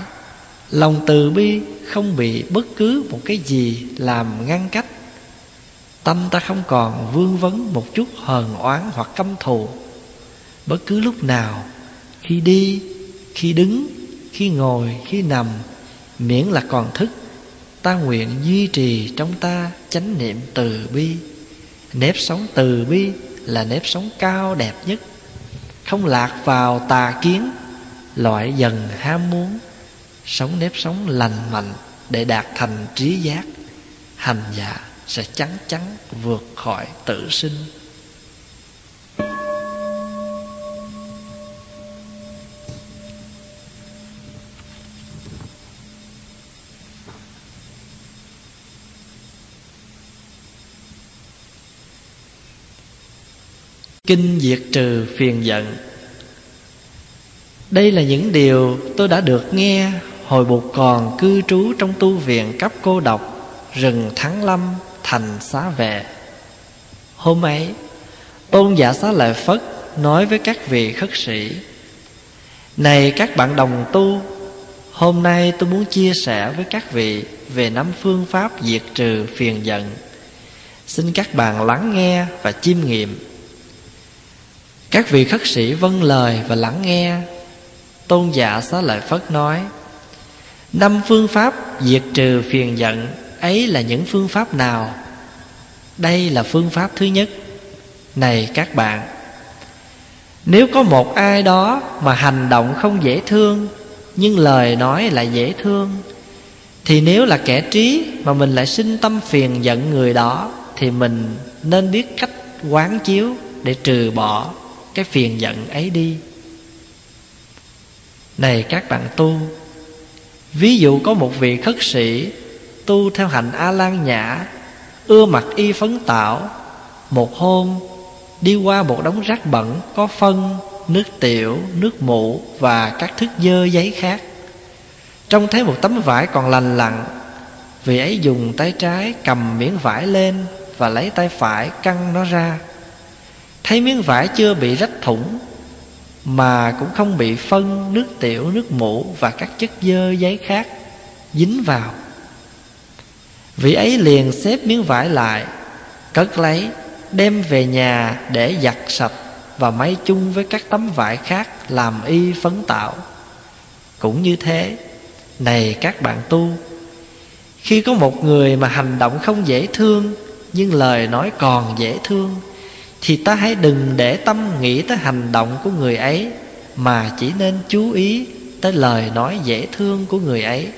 Lòng từ bi không bị bất cứ một cái gì làm ngăn cách. Tâm ta không còn vương vấn một chút hờn oán hoặc căm thù bất cứ lúc nào, khi đi, khi đứng, khi ngồi, khi nằm, miễn là còn thức, ta nguyện duy trì trong ta chánh niệm từ bi. Nếp sống từ bi là nếp sống cao đẹp nhất. Không lạc vào tà kiến, loại dần ham muốn. Sống nếp sống lành mạnh để đạt thành trí giác, hành giả sẽ chắn chắn vượt khỏi tự sinh. Kinh diệt trừ phiền giận. Đây là những điều tôi đã được nghe Hồi bụt còn cư trú trong tu viện cấp cô độc Rừng Thắng Lâm, thành xá vệ. Hôm ấy, Tôn giả xá lợi Phất nói với các vị khất sĩ, Này các bạn đồng tu, Hôm nay tôi muốn chia sẻ với các vị Về năm phương pháp diệt trừ phiền giận. Xin các bạn lắng nghe và chiêm nghiệm các vị khất sĩ vâng lời và lắng nghe. Tôn giả xá lợi Phất nói, Năm phương pháp diệt trừ phiền giận, Ấy là những phương pháp nào? Đây là phương pháp thứ nhất. Này các bạn, Nếu có một ai đó mà hành động không dễ thương, nhưng lời nói lại dễ thương, thì nếu là kẻ trí mà mình lại sinh tâm phiền giận người đó, thì mình nên biết cách quán chiếu để trừ bỏ cái phiền giận ấy đi. Này các bạn tu, ví dụ có một vị khất sĩ tu theo hạnh a lan nhã, ưa mặc y phấn tạo, một hôm đi qua một đống rác bẩn có phân, nước tiểu, nước mụ và các thức dơ giấy khác. Trông thấy một tấm vải còn lành lặn, Vị ấy dùng tay trái cầm miếng vải lên Và lấy tay phải căng nó ra. Thấy miếng vải chưa bị rách thủng Mà cũng không bị phân, nước tiểu, nước mũ Và các chất dơ giấy khác dính vào. Vị ấy liền xếp miếng vải lại Cất lấy Đem về nhà để giặt sạch Và may chung với các tấm vải khác Làm y phấn tạo. Cũng như thế Này các bạn tu Khi có một người mà hành động không dễ thương Nhưng lời nói còn dễ thương thì ta hãy đừng để tâm nghĩ tới hành động của người ấy, Mà chỉ nên chú ý tới lời nói dễ thương của người ấy,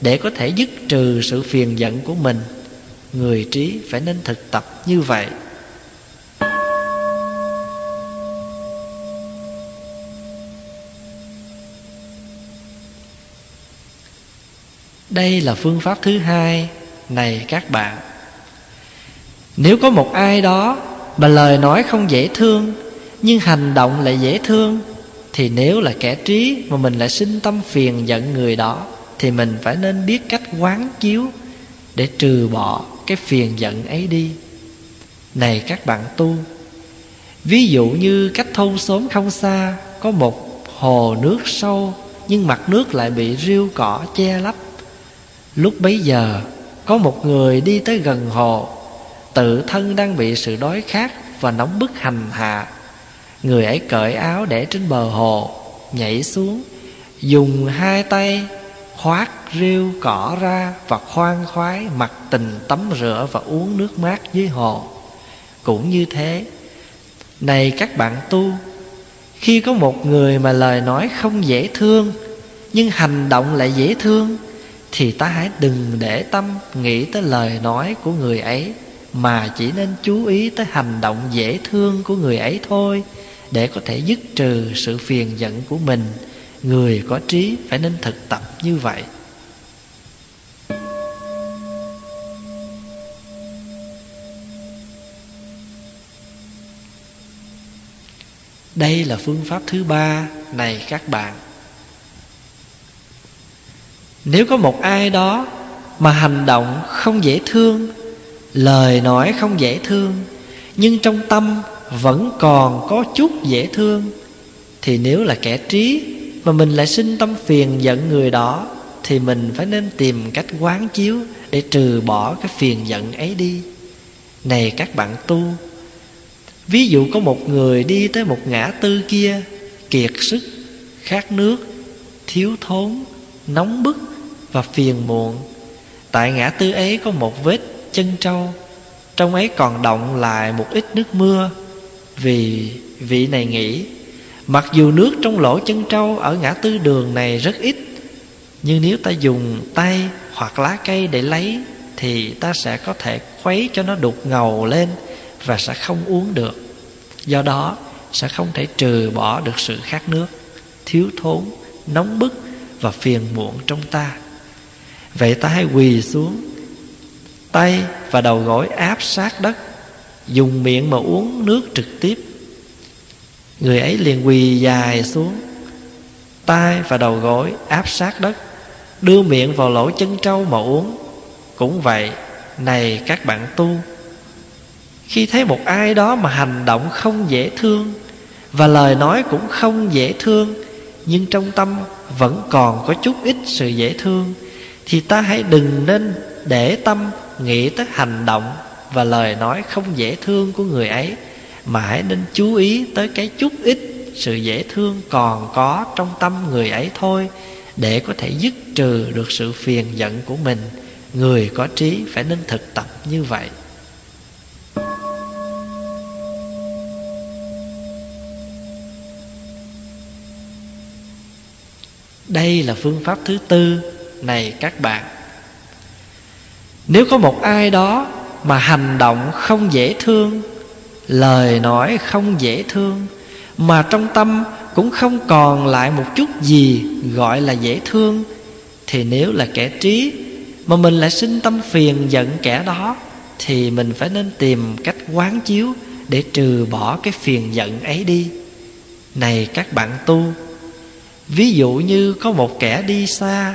Để có thể dứt trừ sự phiền giận của mình. Người trí phải nên thực tập như vậy. Đây là phương pháp thứ hai Này các bạn. Nếu có một ai đó mà lời nói không dễ thương, Nhưng hành động lại dễ thương. Thì nếu là kẻ trí Mà mình lại sinh tâm phiền giận người đó, Thì mình phải nên biết cách quán chiếu Để trừ bỏ cái phiền giận ấy đi. Này các bạn tu, Ví dụ như cách thôn xóm không xa Có một hồ nước sâu, Nhưng mặt nước lại bị rêu cỏ che lấp. Lúc bấy giờ, Có một người đi tới gần hồ Tự thân đang bị sự đói khát Và nóng bức hành hạ. Người ấy cởi áo để trên bờ hồ, Nhảy xuống, Dùng hai tay khoát rêu cỏ ra Và khoan khoái mặc tình tắm rửa Và uống nước mát dưới hồ. Cũng như thế, Này các bạn tu, Khi có một người mà lời nói không dễ thương, Nhưng hành động lại dễ thương, thì ta hãy đừng để tâm nghĩ tới lời nói của người ấy mà chỉ nên chú ý tới hành động dễ thương của người ấy thôi, để có thể dứt trừ sự phiền giận của mình. Người có trí phải nên thực tập như vậy. Đây là phương pháp thứ ba này các bạn. Nếu có một ai đó mà hành động không dễ thương lời nói không dễ thương, nhưng trong tâm vẫn còn có chút dễ thương. Thì nếu là kẻ trí mà mình lại sinh tâm phiền giận người đó, thì mình phải nên tìm cách quán chiếu để trừ bỏ cái phiền giận ấy đi. Này các bạn tu, ví dụ có một người đi tới một ngã tư kia, kiệt sức, khát nước, thiếu thốn, nóng bức và phiền muộn. Tại ngã tư ấy có một vết chân trâu Trong ấy còn động lại một ít nước mưa. Vì vị này nghĩ Mặc dù nước trong lỗ chân trâu ở ngã tư đường này rất ít Nhưng nếu ta dùng tay hoặc lá cây để lấy Thì ta sẽ có thể khuấy cho nó đục ngầu lên Và sẽ không uống được. Do đó sẽ không thể trừ bỏ được sự khát nước Thiếu thốn, nóng bức và phiền muộn trong ta. Vậy ta hãy quỳ xuống Tay và đầu gối áp sát đất, Dùng miệng mà uống nước trực tiếp. Người ấy liền quỳ dài xuống, tay và đầu gối áp sát đất, Đưa miệng vào lỗ chân trâu mà uống. Cũng vậy, Này các bạn tu, Khi thấy một ai đó mà hành động không dễ thương Và lời nói cũng không dễ thương, Nhưng trong tâm vẫn còn có chút ít sự dễ thương, thì ta hãy đừng nên để tâm nghĩ tới hành động và lời nói không dễ thương của người ấy mà hãy nên chú ý tới cái chút ít sự dễ thương còn có trong tâm người ấy thôi, để có thể dứt trừ được sự phiền giận của mình. Người có trí phải nên thực tập như vậy. Đây là phương pháp thứ tư. Này các bạn nếu có một ai đó Mà hành động không dễ thương, Lời nói không dễ thương, Mà trong tâm cũng không còn lại một chút gì Gọi là dễ thương, Thì nếu là kẻ trí Mà mình lại sinh tâm phiền giận kẻ đó, Thì mình phải nên tìm cách quán chiếu Để trừ bỏ cái phiền giận ấy đi. Này các bạn tu, Ví dụ như có một kẻ đi xa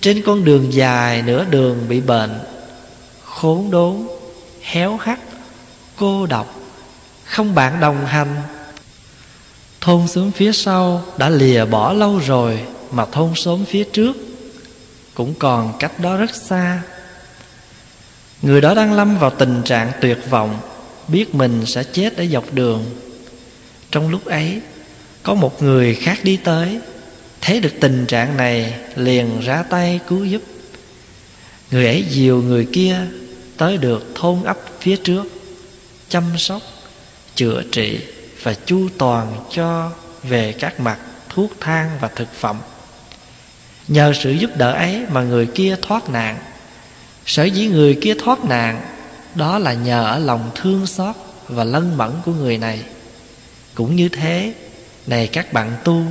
trên con đường dài nửa đường bị bệnh, Khốn đốn, Héo hắt, Cô độc, Không bạn đồng hành. Thôn xóm phía sau đã lìa bỏ lâu rồi Mà thôn xóm phía trước Cũng còn cách đó rất xa. Người đó đang lâm vào tình trạng tuyệt vọng, Biết mình sẽ chết ở dọc đường. Trong lúc ấy, có một người khác đi tới. Thấy được tình trạng này, Liền ra tay cứu giúp. Người ấy dìu người kia Tới được thôn ấp phía trước, Chăm sóc, Chữa trị Và chu toàn cho Về các mặt thuốc thang và thực phẩm. Nhờ sự giúp đỡ ấy Mà người kia thoát nạn. Sở dĩ người kia thoát nạn, Đó là nhờ ở lòng thương xót Và lân mẫn của người này. Cũng như thế, này các bạn tu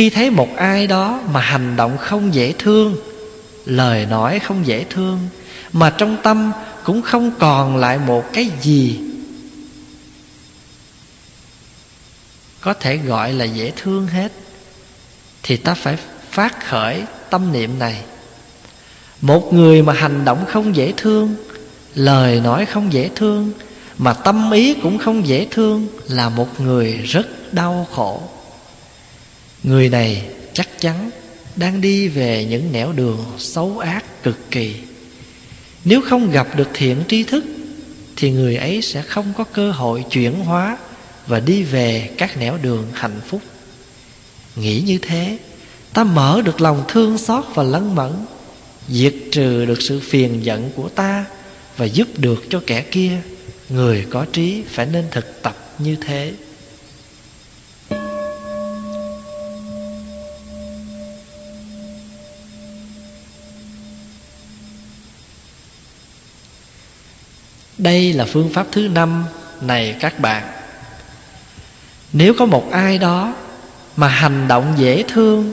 khi thấy một ai đó mà hành động không dễ thương, Lời nói không dễ thương, Mà trong tâm cũng không còn lại một cái gì Có thể gọi là dễ thương hết, Thì ta phải phát khởi tâm niệm này. Một người mà hành động không dễ thương, Lời nói không dễ thương, Mà tâm ý cũng không dễ thương Là một người rất đau khổ. Người này chắc chắn đang đi về những nẻo đường xấu ác cực kỳ. Nếu không gặp được thiện tri thức, Thì người ấy sẽ không có cơ hội chuyển hóa Và đi về các nẻo đường hạnh phúc. Nghĩ như thế, Ta mở được lòng thương xót và lấn mẫn, Diệt trừ được sự phiền giận của ta Và giúp được cho kẻ kia. Người có trí phải nên thực tập như thế. Đây là phương pháp thứ năm Này các bạn. Nếu có một ai đó Mà hành động dễ thương,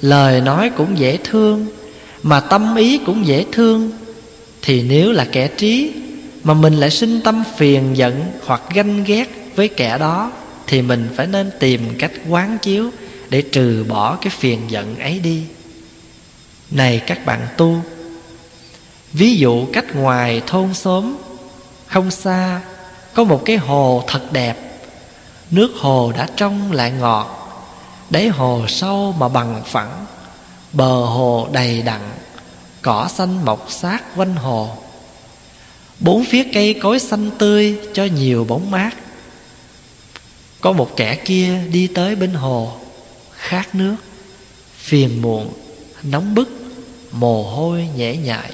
Lời nói cũng dễ thương, Mà tâm ý cũng dễ thương, Thì nếu là kẻ trí Mà mình lại sinh tâm phiền giận Hoặc ganh ghét với kẻ đó, Thì mình phải nên tìm cách quán chiếu Để trừ bỏ cái phiền giận ấy đi. Này các bạn tu, Ví dụ cách ngoài thôn xóm không xa, Có một cái hồ thật đẹp. Nước hồ đã trong lại ngọt. Đáy hồ sâu mà bằng phẳng. Bờ hồ đầy đặn. Cỏ xanh mọc sát quanh hồ. Bốn phía cây cối xanh tươi Cho nhiều bóng mát. Có một kẻ kia đi tới bên hồ, Khát nước. Phiền muộn, Nóng bức, Mồ hôi nhễ nhại.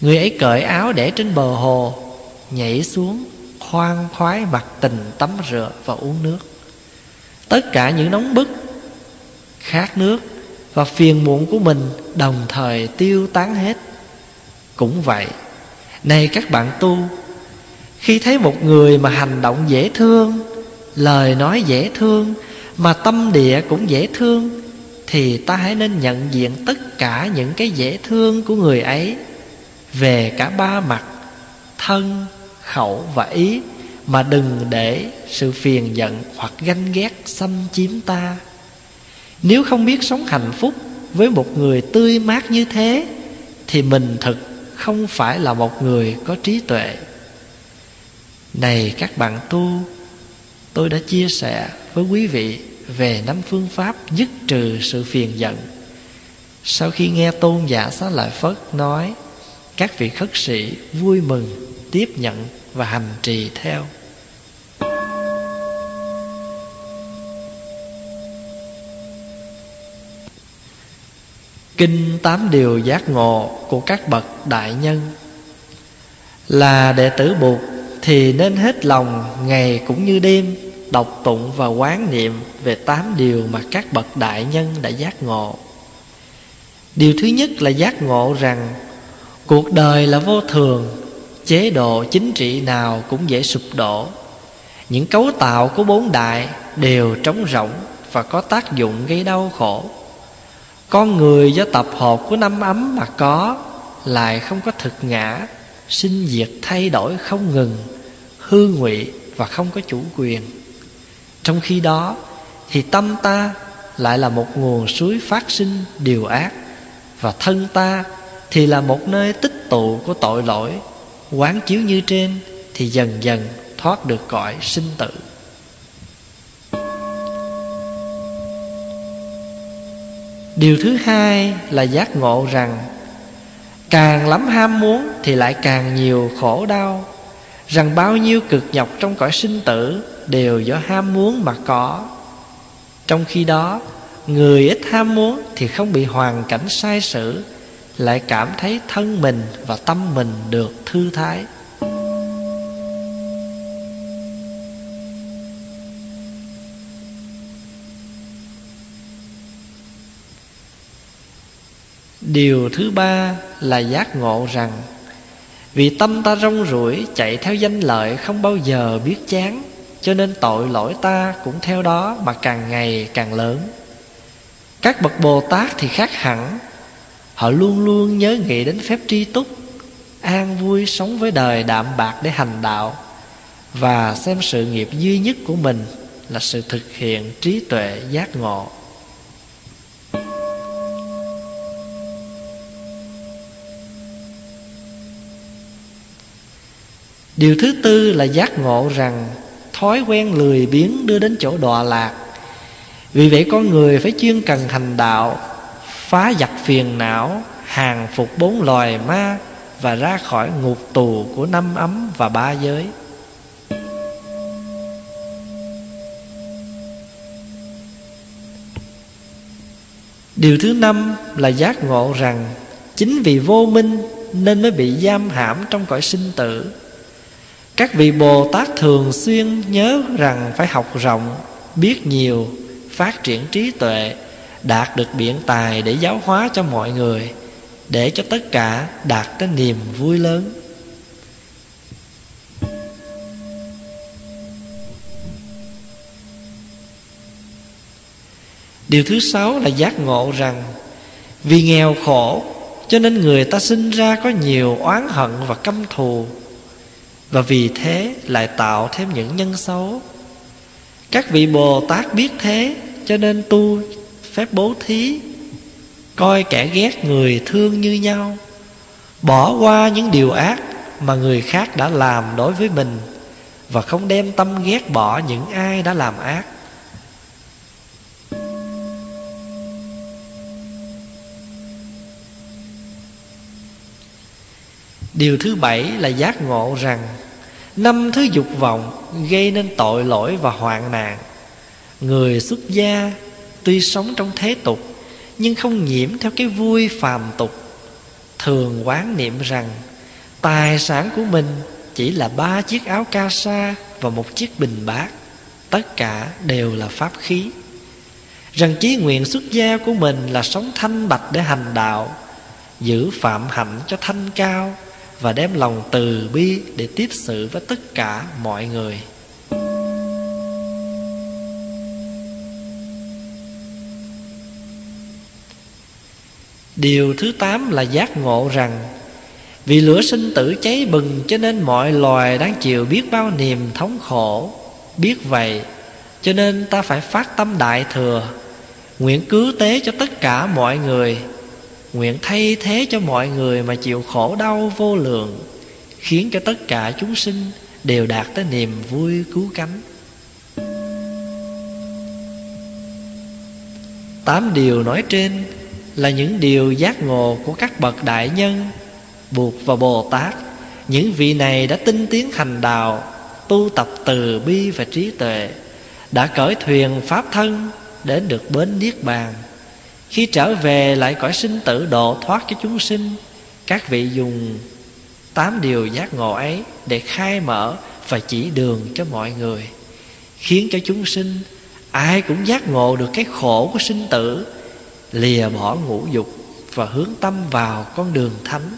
Người ấy cởi áo để trên bờ hồ, Nhảy xuống, khoan khoái mặt tình tắm rửa và uống nước. Tất cả những nóng bức, Khát nước Và phiền muộn của mình Đồng thời tiêu tán hết. Cũng vậy, Này các bạn tu, Khi thấy một người mà hành động dễ thương, Lời nói dễ thương, Mà tâm địa cũng dễ thương, Thì ta hãy nên nhận diện tất cả những cái dễ thương của người ấy về cả ba mặt, thân, khẩu và ý, mà đừng để sự phiền giận hoặc ganh ghét xâm chiếm ta. Nếu không biết sống hạnh phúc với một người tươi mát như thế, thì mình thực không phải là một người có trí tuệ. Này các bạn tu, tôi đã chia sẻ với quý vị về năm phương pháp dứt trừ sự phiền giận. Sau khi nghe tôn giả xá lợi phất nói các vị khất sĩ vui mừng tiếp nhận và hành trì theo. Kinh tám điều giác ngộ của các bậc đại nhân. Là đệ tử buộc thì nên hết lòng ngày cũng như đêm đọc tụng và quán niệm về tám điều mà các bậc đại nhân đã giác ngộ. Điều thứ nhất là giác ngộ rằng cuộc đời là vô thường, chế độ chính trị nào cũng dễ sụp đổ. Những cấu tạo của bốn đại đều trống rỗng và có tác dụng gây đau khổ. Con người do tập hợp của năm ấm mà có lại không có thực ngã, sinh diệt thay đổi không ngừng, hư ngụy và không có chủ quyền. Trong khi đó, thì tâm ta lại là một nguồn suối phát sinh điều ác và thân ta thì là một nơi tích tụ của tội lỗi. Quán chiếu như trên thì dần dần thoát được cõi sinh tử. Điều thứ hai là giác ngộ rằng, càng lắm ham muốn thì lại càng nhiều khổ đau. Rằng bao nhiêu cực nhọc trong cõi sinh tử đều do ham muốn mà có. Trong khi đó, người ít ham muốn thì không bị hoàn cảnh sai sử lại cảm thấy thân mình và tâm mình được thư thái. Điều thứ ba là giác ngộ rằng, vì tâm ta rong ruổi chạy theo danh lợi không bao giờ biết chán, cho nên tội lỗi ta cũng theo đó mà càng ngày càng lớn. Các bậc bồ tát thì khác hẳn họ luôn luôn nhớ nghĩ đến phép tri túc, an vui sống với đời đạm bạc để hành đạo. Và xem sự nghiệp duy nhất của mình là sự thực hiện trí tuệ giác ngộ. Điều thứ tư là giác ngộ rằng thói quen lười biếng đưa đến chỗ đọa lạc. Vì vậy con người phải chuyên cần hành đạo phá giặc phiền não, hàng phục bốn loài ma và ra khỏi ngục tù của năm ấm và ba giới. Điều thứ năm là giác ngộ rằng chính vì vô minh nên mới bị giam hãm trong cõi sinh tử. Các vị bồ tát thường xuyên nhớ rằng phải học rộng, biết nhiều, phát triển trí tuệ đạt được biện tài để giáo hóa cho mọi người, để cho tất cả đạt tới niềm vui lớn. Điều thứ sáu là giác ngộ rằng, vì nghèo khổ, cho nên người ta sinh ra có nhiều oán hận và căm thù, và vì thế lại tạo thêm những nhân xấu. Các vị bồ tát biết thế, cho nên tu phép bố thí, coi kẻ ghét người thương như nhau, bỏ qua những điều ác mà người khác đã làm đối với mình, và không đem tâm ghét bỏ những ai đã làm ác. Điều thứ bảy là giác ngộ rằng, năm thứ dục vọng gây nên tội lỗi và hoạn nạn. Người xuất gia tuy sống trong thế tục, nhưng không nhiễm theo cái vui phàm tục. Thường quán niệm rằng, tài sản của mình chỉ là ba chiếc áo ca sa và một chiếc bình bát. Tất cả đều là pháp khí. Rằng chí nguyện xuất gia của mình là sống thanh bạch để hành đạo, giữ phạm hạnh cho thanh cao và đem lòng từ bi để tiếp sự với tất cả mọi người. Điều thứ tám là giác ngộ rằng, Vì lửa sinh tử cháy bừng Cho nên mọi loài đang chịu biết bao niềm thống khổ. Biết vậy, Cho nên ta phải phát tâm đại thừa, Nguyện cứu tế cho tất cả mọi người, Nguyện thay thế cho mọi người mà chịu khổ đau vô lượng, Khiến cho tất cả chúng sinh đều đạt tới niềm vui cứu cánh. Tám điều nói trên là những điều giác ngộ của các bậc đại nhân, buộc và bồ tát. Những vị này đã tinh tiến hành đạo, tu tập từ bi và trí tuệ, đã cởi thuyền pháp thân đến được bến niết bàn. Khi trở về lại cõi sinh tử độ thoát cho chúng sinh, các vị dùng tám điều giác ngộ ấy để khai mở và chỉ đường cho mọi người, khiến cho chúng sinh ai cũng giác ngộ được cái khổ của sinh tử lìa bỏ ngũ dục và hướng tâm vào con đường thánh.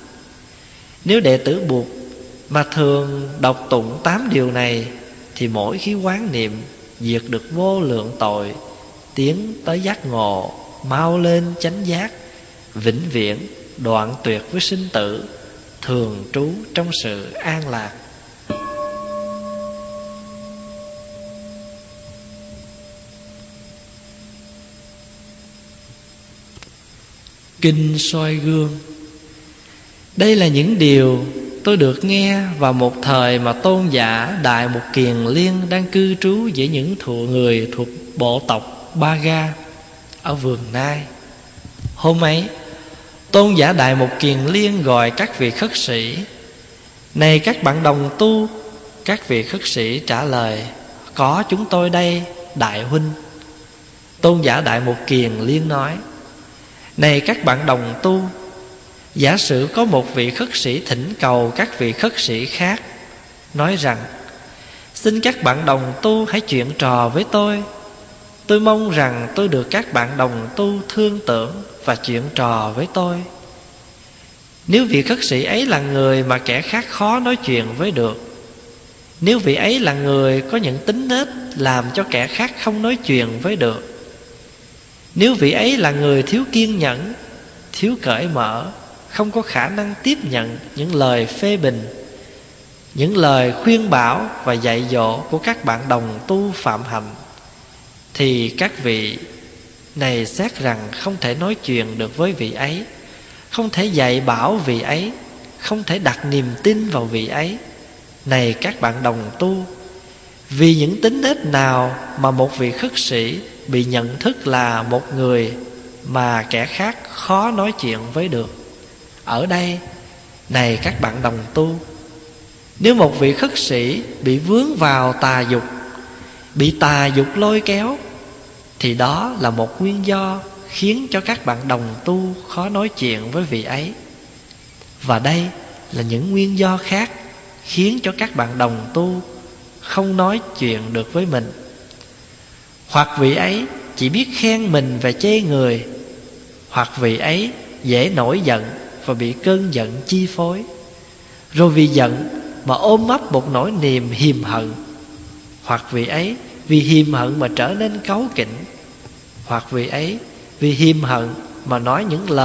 Nếu đệ tử buộc mà thường đọc tụng tám điều này, thì mỗi khi quán niệm diệt được vô lượng tội, tiến tới giác ngộ, mau lên chánh giác, vĩnh viễn đoạn tuyệt với sinh tử, thường trú trong sự an lạc. Kinh soi gương. Đây là những điều tôi được nghe vào một thời mà tôn giả đại một kiền liên đang cư trú giữa những thụ người thuộc bộ tộc ba ga ở vườn nai. Hôm ấy, tôn giả đại một kiền liên gọi các vị khất sĩ, này các bạn đồng tu, các vị khất sĩ trả lời, có chúng tôi đây, đại huynh. Tôn giả đại một kiền liên nói này các bạn đồng tu, Giả sử có một vị khất sĩ thỉnh cầu các vị khất sĩ khác, Nói rằng, Xin các bạn đồng tu hãy chuyện trò với tôi. Tôi mong rằng tôi được các bạn đồng tu thương tưởng Và chuyện trò với tôi. Nếu vị khất sĩ ấy là người mà kẻ khác khó nói chuyện với được, Nếu vị ấy là người có những tính nết Làm cho kẻ khác không nói chuyện với được nếu vị ấy là người thiếu kiên nhẫn, Thiếu cởi mở, Không có khả năng tiếp nhận những lời phê bình, Những lời khuyên bảo và dạy dỗ Của các bạn đồng tu phạm hạnh, Thì các vị này xét rằng không thể nói chuyện được với vị ấy, Không thể dạy bảo vị ấy, Không thể đặt niềm tin vào vị ấy. Này các bạn đồng tu, Vì những tính nết nào mà một vị khất sĩ bị nhận thức là một người mà kẻ khác khó nói chuyện với được. Ở đây, này các bạn đồng tu, nếu một vị khất sĩ bị vướng vào tà dục, bị tà dục lôi kéo, thì đó là một nguyên do khiến cho các bạn đồng tu khó nói chuyện với vị ấy. Và đây là những nguyên do khác khiến cho các bạn đồng tu không nói chuyện được với mình hoặc vị ấy chỉ biết khen mình và chê người, Hoặc vị ấy dễ nổi giận Và bị cơn giận chi phối. Rồi vì giận mà ôm ấp một nỗi niềm hiềm hận, Hoặc vị ấy vì hiềm hận mà trở nên cáu kỉnh, Hoặc vị ấy vì hiềm hận mà nói những lời